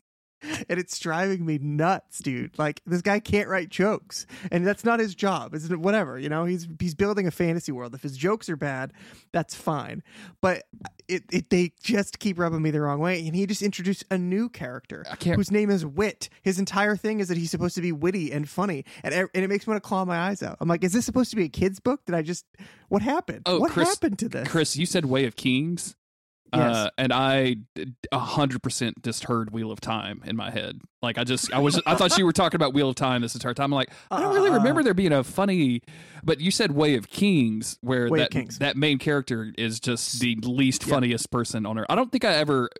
and it's driving me nuts, dude. Like this guy can't write jokes, and that's not his job. It's whatever, you know. He's he's building a fantasy world. If his jokes are bad, that's fine. But it, it they just keep rubbing me the wrong way. And he just introduced a new character whose name is Wit. His entire thing is that he's supposed to be witty and funny, and and it makes me want to claw my eyes out. I'm like, is this supposed to be a kid's book? Did I just what happened? Oh, what Chris- happened to this? Chris, you said Way of Kings. Yes. Uh, and I a hundred percent just heard Wheel of Time in my head. Like I just I was I thought you were talking about Wheel of Time this entire time. I'm like I don't really Uh, remember there being a funny, but you said Way of Kings where Way that Kings. that main character is just the least funniest person on earth. I don't think I ever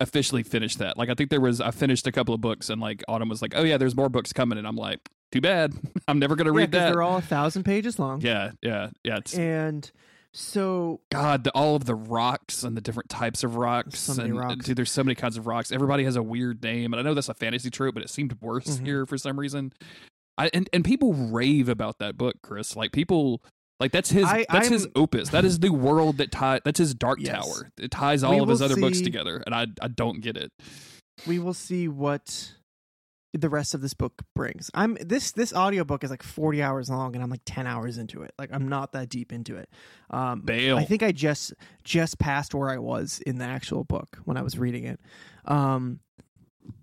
officially finished that. Like I think there was I finished a couple of books and like Autumn was like, oh yeah, there's more books coming, and I'm like, too bad, I'm never gonna Yeah, read that. they're all a thousand pages long. yeah, yeah, yeah. It's and so God, the, all of the rocks and the different types of rocks. So and, rocks. Dude, there's so many kinds of rocks. Everybody has a weird name, and I know that's a fantasy trope, but it seemed worse Mhm. here for some reason. I and, and people rave about that book, Chris. Like people, like that's his I- that's his I'm- opus. That is the world that tie. That's his Dark Yes. Tower. It ties We all of his other books together, and I I don't get it. we will see what the rest of this book brings. I'm this this audiobook is like 40 hours long and I'm like 10 hours into it. Like I'm not that deep into it. Um Bail. I think I just just passed where I was in the actual book when I was reading it. Um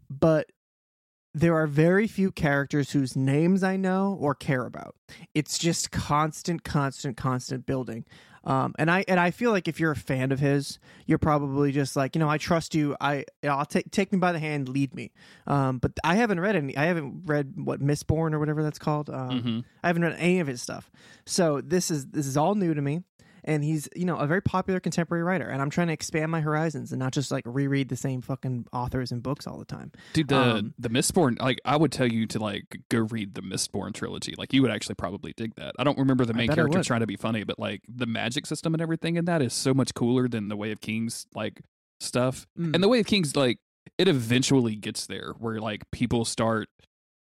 but there are very few characters whose names I know or care about. It's just constant, constant, constant building. Um, and I and I feel like if you're a fan of his, you're probably just like you know I trust you. I I'll take take me by the hand, lead me. Um, but I haven't read any. I haven't read what Mistborn or whatever that's called. Um, Mhm. I haven't read any of his stuff. So this is this is all new to me. And he's you know a very popular contemporary writer, and I'm trying to expand my horizons and not just like reread the same fucking authors and books all the time. Dude, the Um, the Mistborn, like I would tell you to like go read the Mistborn trilogy. Like you would actually probably dig that. I don't remember the main character trying to be funny, but like the magic system and everything in that is so much cooler than the Way of Kings like stuff. Mm. And the Way of Kings, like it eventually gets there where like people start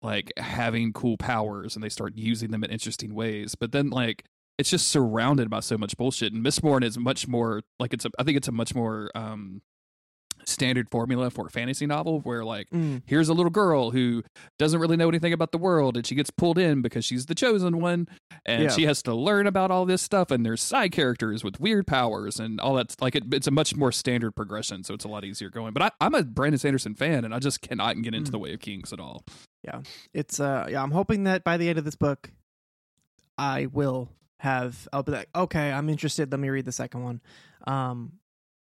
like having cool powers and they start using them in interesting ways. But then like it's just surrounded by so much bullshit. And Mistborn is much more like it's a I think it's a much more um standard formula for a fantasy novel where like Mm. here's a little girl who doesn't really know anything about the world and she gets pulled in because she's the chosen one and Yeah. she has to learn about all this stuff and there's side characters with weird powers and all that like it, it's a much more standard progression so it's a lot easier going but I, i'm a brandon sanderson fan and i just cannot get into Mm. the way of kings at all yeah it's uh yeah i'm hoping that by the end of this book i will have i'll be like okay i'm interested let me read the second one um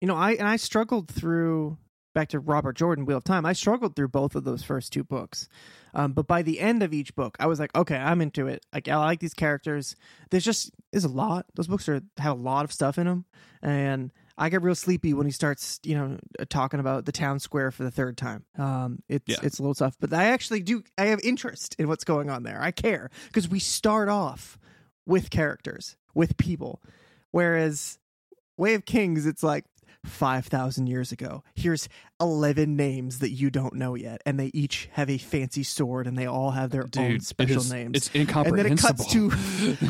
you know i and i struggled through back to robert jordan wheel of time i struggled through both of those first two books um but by the end of each book i was like okay i'm into it like i like these characters there's just there's a lot those books are have a lot of stuff in them and I get real sleepy when he starts, you know, talking about the town square for the third time. Um, it's Yeah. it's a little tough, but I actually do. I have interest in what's going on there. I care because we start off with characters, with people, whereas Way of Kings, it's like five thousand years ago. Here's eleven names that you don't know yet, and they each have a fancy sword, and they all have their own dude it special is- names. it's incomprehensible and then it cuts to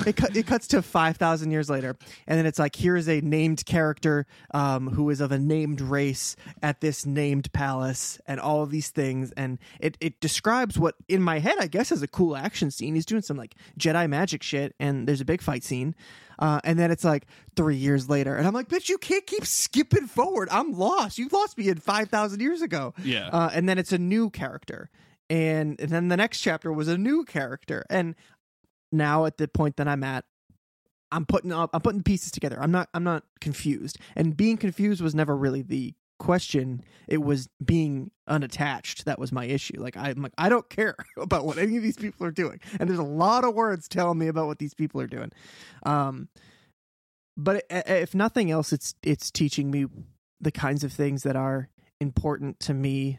it, cut, it cuts to 5000 years later and then it's like here's a named character um, who is of a named race at this named palace and all of these things and it, it describes what in my head i guess is a cool action scene. He's doing some like jedi magic shit and there's a big fight scene uh, and then it's like three years later and i'm like bitch you can't keep skipping forward. I'm lost. You lost me in 5000 years ago. Yeah. Uh, and then it's a new character. And, and then the next chapter was a new character. And now at the point that i'm at i'm putting up i'm putting pieces together. I'm not i'm not confused. And being confused was never really the question. It was being unattached that was my issue. Like i'm like i don't care about what any of these people are doing. And there's a lot of words telling me about what these people are doing. Um but if nothing else it's it's teaching me the kinds of things that are important to me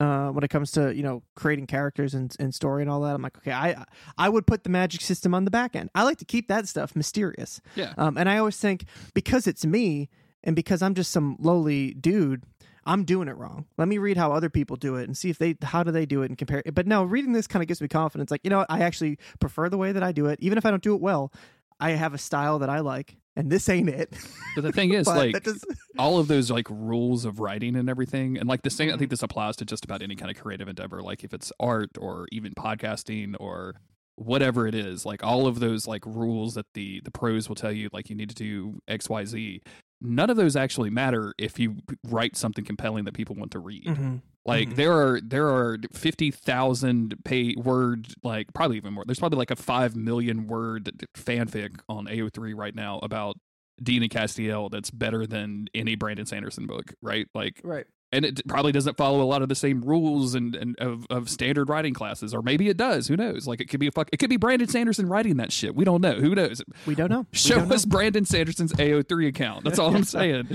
uh, when it comes to you know creating characters and, and story and all that. I'm like, okay, I I would put the magic system on the back end. I like to keep that stuff mysterious. Yeah. Um, and I always think because it's me and because I'm just some lowly dude, I'm doing it wrong. Let me read how other people do it and see if they how do they do it and compare. It. But no, reading this kind of gives me confidence. Like you know. I actually prefer the way that I do it, even if I don't do it well. I have a style that I like, and this ain't it. But the thing is, like just- all of those like rules of writing and everything, and like the same. I Mm-hmm. think this applies to just about any kind of creative endeavor. Like if it's art or even podcasting or whatever it is, like all of those like rules that the the pros will tell you, like you need to do X, Y, Z. None of those actually matter if you write something compelling that people want to read. Mhm. Like Mhm. there are there are fifty thousand pay word like probably even more. There's probably like a five million word fanfic on AO3 right now about Dean and Castiel that's better than any Brandon Sanderson book, right? Like right. and it probably doesn't follow a lot of the same rules and, and of, of standard writing classes, or maybe it does. Who knows? Like it could be a fuck. It could be Brandon Sanderson writing that shit. We don't know. Who knows? We don't know. Show don't know. us Brandon Sanderson's AO3 account. That's all I'm saying.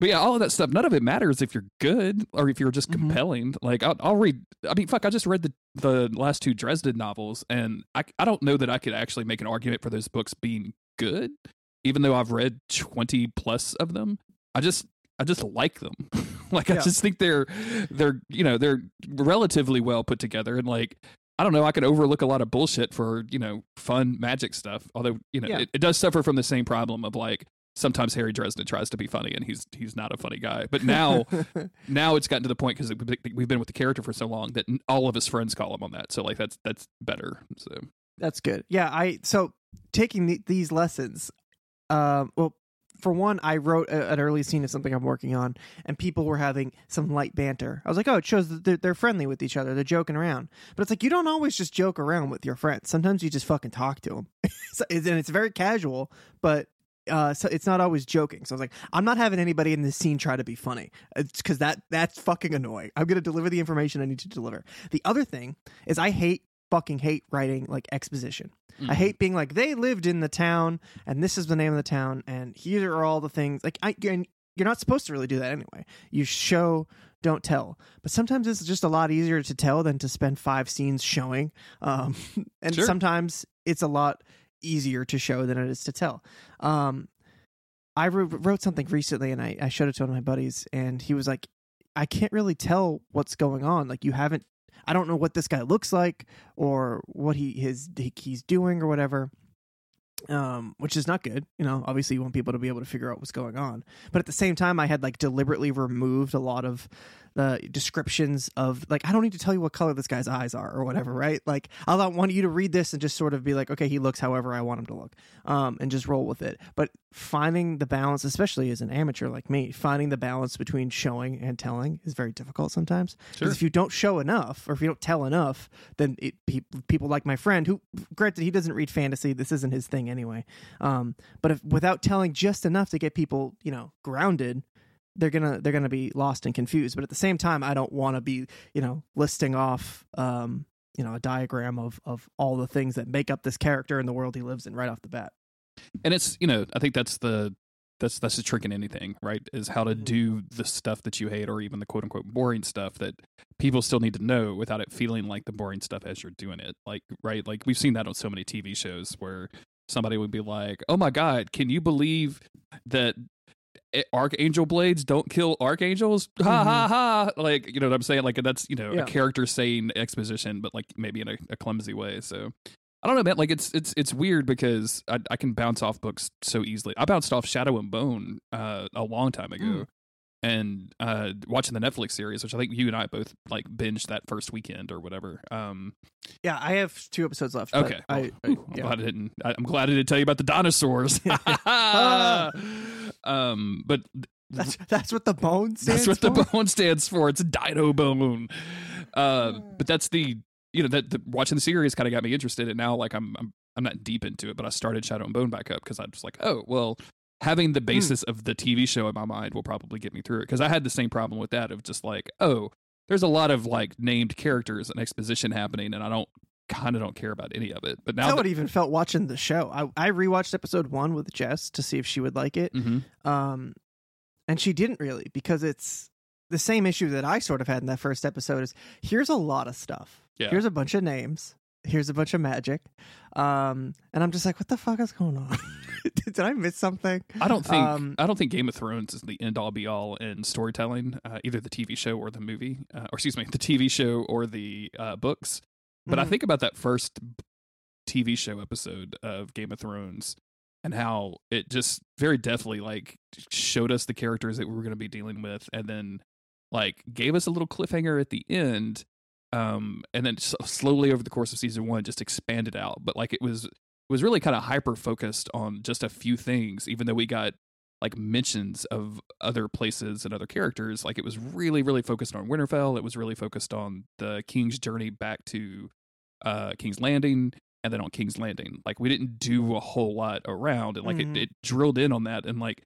But yeah, all of that stuff, none of it matters if you're good or if you're just Mhm. compelling. Like I'll, I'll read. I mean, fuck, I just read the the last two Dresden novels, and I I don't know that I could actually make an argument for those books being good, even though I've read twenty plus of them. I just I just like them. like I just think they're they're you know they're relatively well put together and like I don't know I could overlook a lot of bullshit for you know fun magic stuff. Although you know Yeah. it, it does suffer from the same problem of like sometimes Harry Dresden tries to be funny and he's he's not a funny guy. But now now it's gotten to the point because we've been with the character for so long that all of his friends call him on that. So like that's that's better. So That's good. Yeah, I so taking the, these lessons. Um, well, for one, I wrote a, an early scene of something I'm working on, and people were having some light banter. I was like, "Oh, it shows that they're, they're friendly with each other. They're joking around." But it's like you don't always just joke around with your friends. Sometimes you just fucking talk to them, so, and it's very casual. But uh, so it's not always joking. So I was like, I'm not having anybody in this scene try to be funny. It's because that that's fucking annoying. I'm gonna deliver the information I need to deliver. The other thing is, I hate fucking hate writing like exposition. Mm-hmm. I hate being like they lived in the town and this is the name of the town and here are all the things. Like I, and you're not supposed to really do that anyway. You show, don't tell. But sometimes it's just a lot easier to tell than to spend five scenes showing. Um, and Sure. sometimes it's a lot easier to show than it is to tell. Um, I wrote, wrote something recently and I, I showed it to one of my buddies and he was like, I can't really tell what's going on. Like you haven't I don't know what this guy looks like or what he his he's doing or whatever. Um, which is not good. You know, obviously you want people to be able to figure out what's going on. But at the same time, I had like deliberately removed a lot of the descriptions of like I don't need to tell you what color this guy's eyes are or whatever, right? Like I want you to read this and just sort of be like, okay, he looks however I want him to look, um, and just roll with it. But finding the balance, especially as an amateur like me, finding the balance between showing and telling is very difficult sometimes. Sure. Because if you don't show enough, or if you don't tell enough, then it, pe- people like my friend, who, granted, he doesn't read fantasy. This isn't his thing anyway. Um, but if without telling just enough to get people, you know, grounded, they're gonna they're gonna be lost and confused. But at the same time, I don't want to be, you know, listing off, um, you know, a diagram of of all the things that make up this character and the world he lives in right off the bat. and it's you know i think that's the that's that's the trick in anything right is how to Mhm. do the stuff that you hate or even the quote unquote boring stuff that people still need to know without it feeling like the boring stuff as you're doing it like right like we've seen that on so many tv shows where somebody would be like oh my god can you believe that archangel blades don't kill archangels ha ha ha like you know what i'm saying like that's you know Yeah. a character saying exposition but like maybe in a, a clumsy way so I don't know, man. Like it's it's it's weird because I, I can bounce off books so easily. I bounced off Shadow and Bone uh, a long time ago, Mm. and uh, watching the Netflix series, which I think you and I both like binged that first weekend or whatever. Um, Yeah, I have two episodes left. okay, I, well, I- I'm yeah. glad I didn't. I, I'm glad I didn't tell you about the dinosaurs. um, but that's that's what the bone stands that's what the for? bone stands for. It's a Dino Bone. Uh, but that's the you know that the, watching the series kind of got me interested, and now like I'm I'm I'm not deep into it, but I started Shadow and Bone back up because I was like, oh well, having the basis of the TV show in my mind will probably get me through it because I had the same problem with that of just like, oh, there's a lot of like named characters and exposition happening, and I don't kind of don't care about any of it. But now how that, it even felt watching the show. I I rewatched episode one with Jess to see if she would like it. Mhm. Um, and she didn't really because it's the same issue that I sort of had in that first episode. Is here's a lot of stuff. Yeah. Here's a bunch of names. Here's a bunch of magic. Um, and I'm just like, what the fuck is going on? Did I miss something? I don't think Um, I don't think Game of Thrones is the end all be all in storytelling, uh, either the TV show or the movie, uh, or excuse me, the TV show or the uh, books. But I Mhm. think about that first TV show episode of Game of Thrones, and how it just very deftly like showed us the characters that we were going to be dealing with, and then like gave us a little cliffhanger at the end, um, and then slowly over the course of season one just expanded out. But like it was it was really kind of hyper focused on just a few things, even though we got like mentions of other places and other characters. Like it was really, really focused on Winterfell. It was really focused on the king's journey back to uh, King's Landing, and then on King's Landing. Like we didn't do a whole lot around, and like Mhm. it, it drilled in on that, and like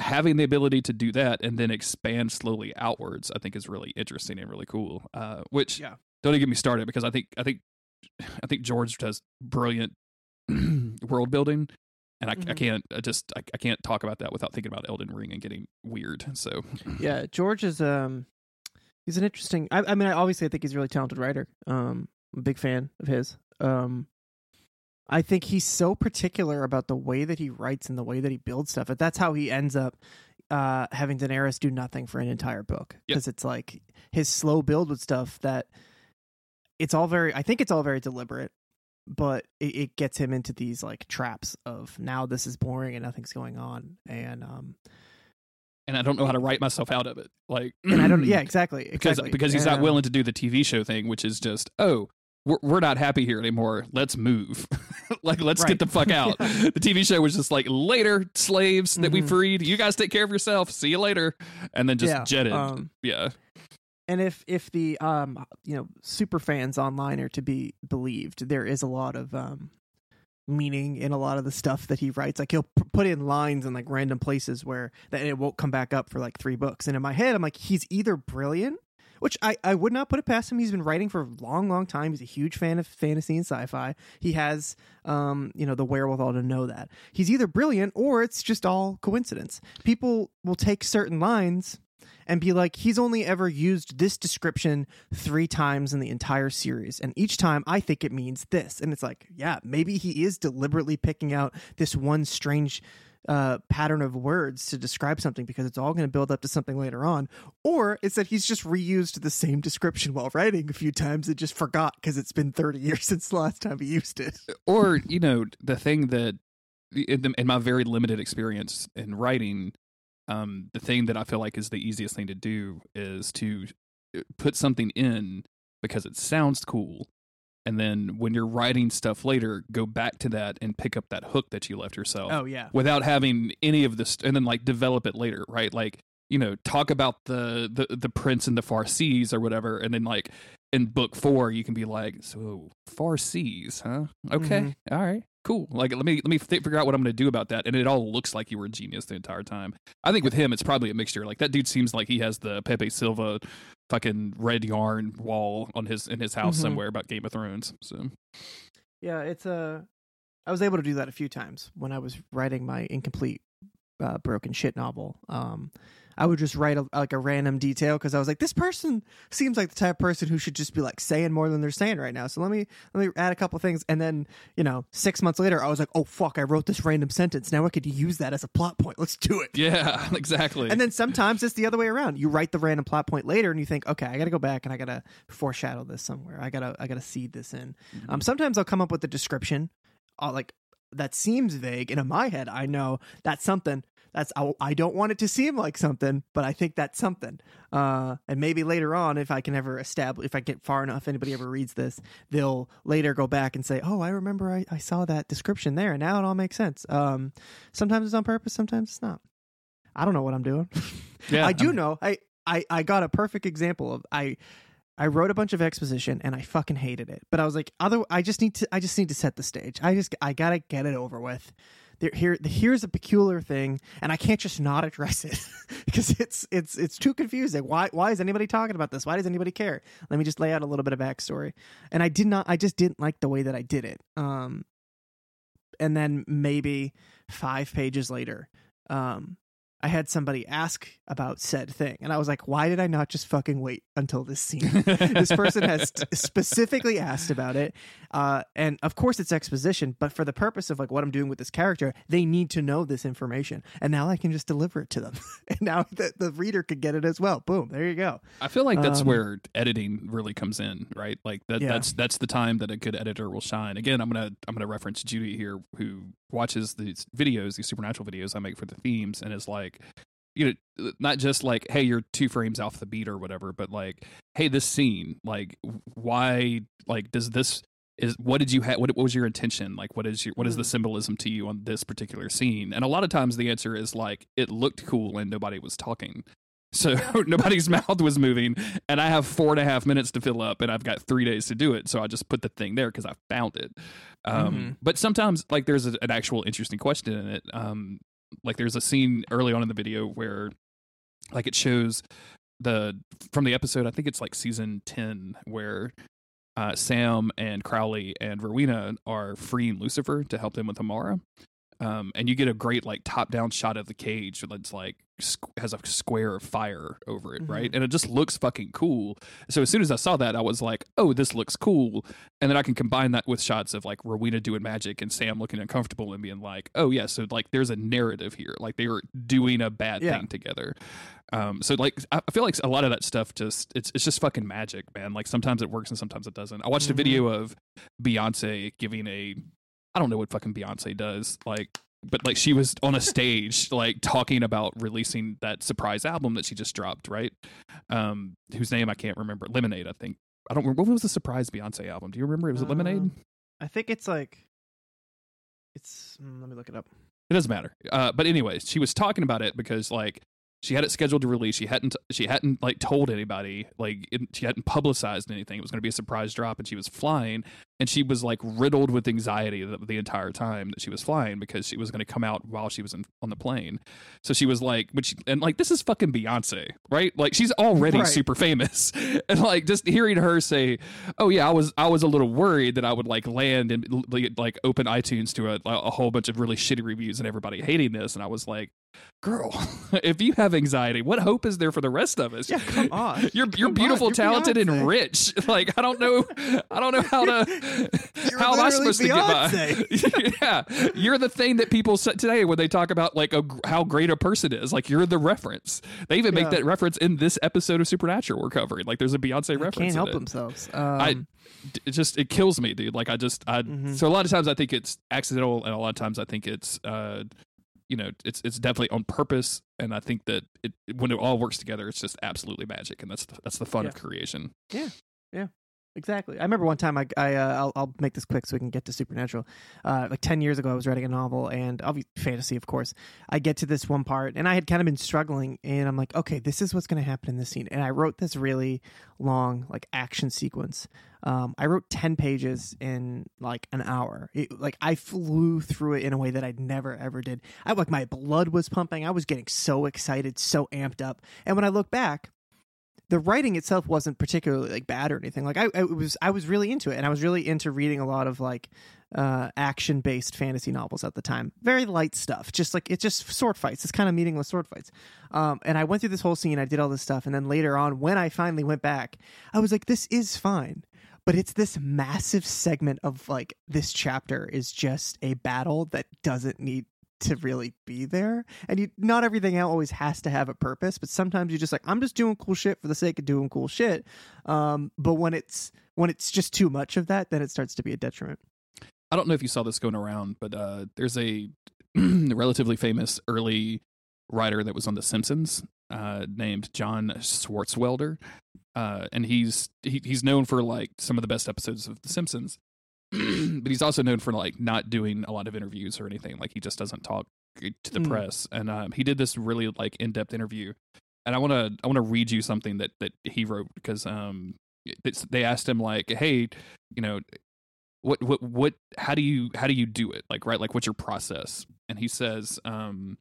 having the ability to do that and then expand slowly outwards, I think is really interesting and really cool. Uh, which Yeah. don't even get me started because I think I think I think George does brilliant world building. And I, I Mhm. can't I just I, I can't talk about that without thinking about Elden Ring and getting weird. So yeah, George is um he's an interesting I, I mean I obviously I think he's a really talented writer. Um I'm a big fan of his. Um I think he's so particular about the way that he writes and the way that he builds stuff. But that's how he ends up uh having Daenerys do nothing for an entire book Yep. because it's like his slow build with stuff that it's all very I think it's all very deliberate but it, it gets him into these like traps of now this is boring and nothing's going on and um and I don't know how to write myself out of it. Like and I don't yeah exactly because exactly. because he's not And, um, willing to do the TV show thing, which is just oh we're we're not happy here anymore. Let's move. like let's Right. get the fuck out. Yeah. The TV show was just like later slaves that we Mhm. freed. You guys take care of yourself. See you later, and then just Yeah, jetted. um, yeah, and if if the um you know super fans online are to be believed there is a lot of um meaning in a lot of the stuff that he writes like he'll p- put in lines in like random places where that it won't come back up for like three books and in my head i'm like he's either brilliant which I, I would not put it past him. He's been writing for a long, long time. He's a huge fan of fantasy and sci-fi. He has, um, you know, the wherewithal to know that he's either brilliant or it's just all coincidence. People will take certain lines and be like, he's only ever used this description three times in the entire series. And each time I think it means this. And it's like, yeah, maybe he is deliberately picking out this one strange uh, pattern of words to describe something because it's all going to build up to something later on. Or it's that he's just reused the same description while writing a few times and just forgot because it's been 30 years since the last time he used it. or you know the thing that in, my very limited experience in writing um the thing that i feel like is the easiest thing to do is to uh, put something in because it sounds cool and then when you're writing stuff later go back to that and pick up that hook that you left yourself Oh, yeah. without having any of this and then like develop it later right like you know talk about the the, the prince in the far seas or whatever and then like in book four you can be like so far seas huh okay Mhm. all right cool like let me let me th- figure out what i'm going to do about that and it all looks like you were a genius the entire time i think with him it's probably a mixture like that dude seems like he has the Pepe Silvia fucking red yarn wall on his in his house Mhm. somewhere about game of thrones so Yeah, it's a. I was able to do that a few times when I was writing my incomplete uh, broken shit novel. Um, I would just write a, like a random detail because I was like, this person seems like the type of person who should just be like saying more than they're saying right now. So let me let me add a couple things, and then you know, six months later, I was like, oh fuck, I wrote this random sentence. Now I could use that as a plot point. Let's do it. yeah exactly And then sometimes it's the other way around. You write the random plot point later, and you think, okay, I got to go back and I got to foreshadow this somewhere. I gotta, I gotta seed this in. Mm-hmm. Um, sometimes I'll come up with a description, uh, like that seems vague, and in my head, I know that's something. That's I, I don't want it to seem like something, but I think that's something. Uh, and maybe later on, if I can ever establish, if I get far enough, anybody ever reads this, they'll later go back and say, "Oh, I remember I, I saw that description there, and now it all makes sense." Um, sometimes it's on purpose, sometimes it's not. I don't know what I'm doing. Yeah, I do I'm- know. I, I I got a perfect example of I I wrote a bunch of exposition and I fucking hated it. But I was like, other I just need to I just need to set the stage. I just I gotta get it over with. There, here here's a peculiar thing, and I can't just not address it because it's it's it's too confusing. Why why is anybody talking about this? Why does anybody care? Let me just lay out a little bit of backstory. And I did not. I just didn't like the way that I did it. Um, and then maybe five pages later, um, I had somebody ask about said thing, and I was like, "Why did I not just fucking wait until this scene?" this person has t- specifically asked about it, uh, and of course it's exposition, but for the purpose of like what I'm doing with this character, they need to know this information, and now I can just deliver it to them, and now the, the reader could get it as well. Boom, there you go. I feel like that's Um, where editing really comes in, right? Like that Yeah. that's that's the time that a good editor will shine. Again, I'm gonna I'm gonna reference Judy here, who watches these videos, these supernatural videos I make for the themes, and is like, you know, not just like, hey, you're two frames off the beat or whatever, but like, hey, this scene, like, why, like, does this is what did you have? What, what was your intention? Like, what is your what is the Mm. symbolism to you on this particular scene? And a lot of times the answer is like, it looked cool and nobody was talking. So nobody's mouth was moving, and I have four and a half minutes to fill up, and I've got three days to do it. So I just put the thing there because I found it. Um, Mhm. But sometimes, like, there's a, an actual interesting question in it. Um, like, there's a scene early on in the video where, like, it shows the from the episode. I think it's like season ten where. Uh, Sam and Crowley and Rowena are freeing Lucifer to help them with Amara, um, and you get a great like top down shot of the cage that's like squ- has a square of fire over it, Mhm. right? And it just looks fucking cool. So as soon as I saw that, I was like, oh, this looks cool. And then I can combine that with shots of like Rowena doing magic and Sam looking uncomfortable and being like, oh yeah, so like there's a narrative here, like they were doing a bad Yeah. thing together. Um, so like I feel like a lot of that stuff just it's it's just fucking magic, man. Like sometimes it works and sometimes it doesn't. I watched a Mhm. video of Beyonce giving a I don't know what fucking Beyonce does, like but like she was on a stage like talking about releasing that surprise album that she just dropped, right? Um whose name I can't remember. Lemonade, I think. I don't remember what was the surprise Beyonce album. Do you remember? It was it Lemonade? Um, I think it's like, it's. mm, let me look it up. It doesn't matter. Uh, but anyways, she was talking about it because like she had it scheduled to release. She hadn't she hadn't like told anybody like it, she hadn't publicized anything. It was going to be a surprise drop, and she was flying, and she was like riddled with anxiety the, the entire time that she was flying because she was going to come out while she was in, on the plane. So she was like, which and like this is fucking Beyonce, right? Like she's already Right. super famous, and like just hearing her say, "Oh yeah, I was I was a little worried that I would like land and like, open iTunes to a, a whole bunch of really shitty reviews and everybody hating this," and I was like, "Girl, if you have anxiety, what hope is there for the rest of us? Yeah, come on. You're you're Come beautiful, on, you're talented, and rich. Like I don't know, I don't know how to. How am I supposed to get by? yeah, you're the thing that people say today when they talk about like a, how great a person is. Like you're the reference. They even make Yeah. that reference in this episode of Supernatural we're covering. Like there's a Beyonce They reference. can't in help it. themselves. I- Um, D- It just it kills me, dude. Like I just I Mhm. so a lot of times I think it's accidental, and a lot of times I think it's uh you know it's it's definitely on purpose, and I think that it when it all works together, it's just absolutely magic, and that's the, that's the fun Yeah. of creation. Exactly. I remember one time I, I uh, I'll, I'll make this quick so we can get to Supernatural. Uh, like 10 years ago, I was writing a novel and obviously fantasy, of course. I get to this one part and I had kind of been struggling and I'm like, okay, this is what's going to happen in this scene. And I wrote this really long, like action sequence. Um, I wrote 10 pages in like an hour. It, like I flew through it in a way that I'd never ever did. I like my blood was pumping. I was getting so excited, so amped up. And when I look back, the writing itself wasn't particularly like bad or anything. Like I, I was, I was really into it, and I was really into reading a lot of like uh, action based fantasy novels at the time. Very light stuff, just like it's just sword fights. It's kind of meaningless sword fights. Um, and I went through this whole scene. I did all this stuff, and then later on, when I finally went back, I was like, this is fine. But it's this massive segment of like this chapter is just a battle that doesn't need to really be there. And you not everything always has to have a purpose but sometimes you're just like i'm just doing cool shit for the sake of doing cool shit. Um but when it's when it's just too much of that then it starts to be a detriment. I don't know if you saw this going around, but uh, there's a relatively famous early writer that was on The Simpsons uh, named John Swartzwelder, uh, and he's he, he's known for like some of the best episodes of The Simpsons, but he's also known for like not doing a lot of interviews or anything. Like he just doesn't talk to the Mm. press, and um, he did this really like in depth interview, and I want to I want to read you something that that he wrote because um it's, they asked him like, hey, you know, what what what how do you how do you do it like right like what's your process and he says um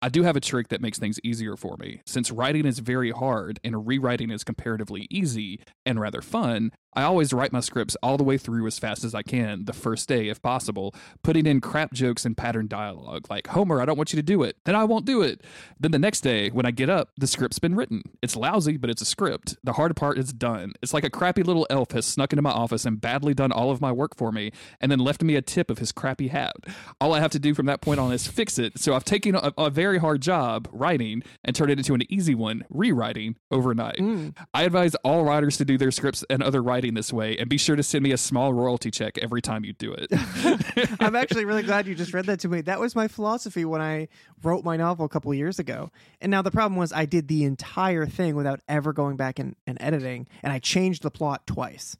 I do have a trick that makes things easier for me. Since writing is very hard and rewriting is comparatively easy and rather fun, I always write my scripts all the way through as fast as I can the first day, if possible, putting in crap jokes and pattern dialogue like, Homer, I don't want you to do it. Then I won't do it. Then the next day, when I get up, the script's been written. It's lousy, but it's a script. The hard part is done. It's like a crappy little elf has snuck into my office and badly done all of my work for me and then left me a tip of his crappy hat. All I have to do from that point on is fix it. So I've taken a, a very hard job writing and turned it into an easy one, rewriting overnight. Mm. I advise all writers to do their scripts and other writing this way and be sure to send me a small royalty check every time you do it. I'm actually really glad you just read that to me. That was my philosophy when I wrote my novel a couple years ago. And now the problem was I did the entire thing without ever going back and, and editing, and I changed the plot twice.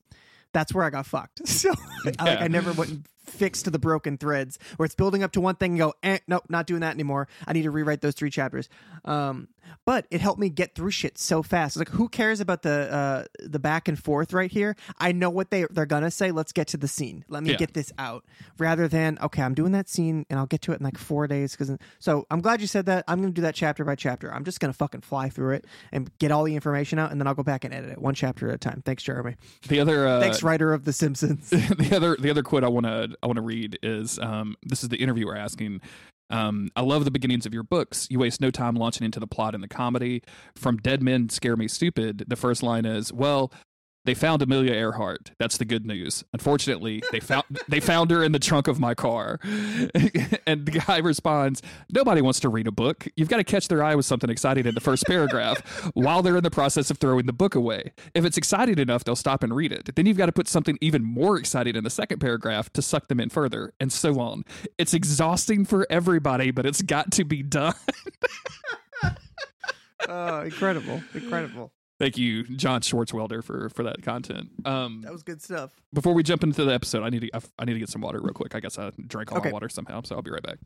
That's where I got fucked. So like I never went and fixed the broken threads where it's building up to one thing and go, eh, nope, not doing that anymore. I need to rewrite those three chapters. Um, but it helped me get through shit so fast. Like, who cares about the uh, the back and forth right here? I know what they they're gonna say. Let's get to the scene. Let me Yeah. get this out. Rather than okay, I'm doing that scene and I'll get to it in like four days. Because so I'm glad you said that. I'm gonna do that chapter by chapter. I'm just gonna fucking fly through it and get all the information out, and then I'll go back and edit it one chapter at a time. Thanks, Jeremy. the other uh, Thanks, writer of The Simpsons. the other the other quote I want to I want to read is um, this is the interviewer asking. Um, I love the beginnings of your books. You waste no time launching into the plot and the comedy. From Dead Men Scare Me Stupid, the first line is, "Well, they found Amelia Earhart. That's the good news. Unfortunately, they found they found her in the trunk of my car." and the guy responds, "Nobody wants to read a book. You've got to catch their eye with something exciting in the first paragraph while they're in the process of throwing the book away. If it's exciting enough, they'll stop and read it. Then you've got to put something even more exciting in the second paragraph to suck them in further, and so on. It's exhausting for everybody, but it's got to be done." oh, incredible, incredible. Thank you, John Swartzwelder, for for that content. Um, That was good stuff. before we jump into the episode, I need to I, I need to get some water real quick. I guess I drank all Okay. my water somehow, so I'll be right back.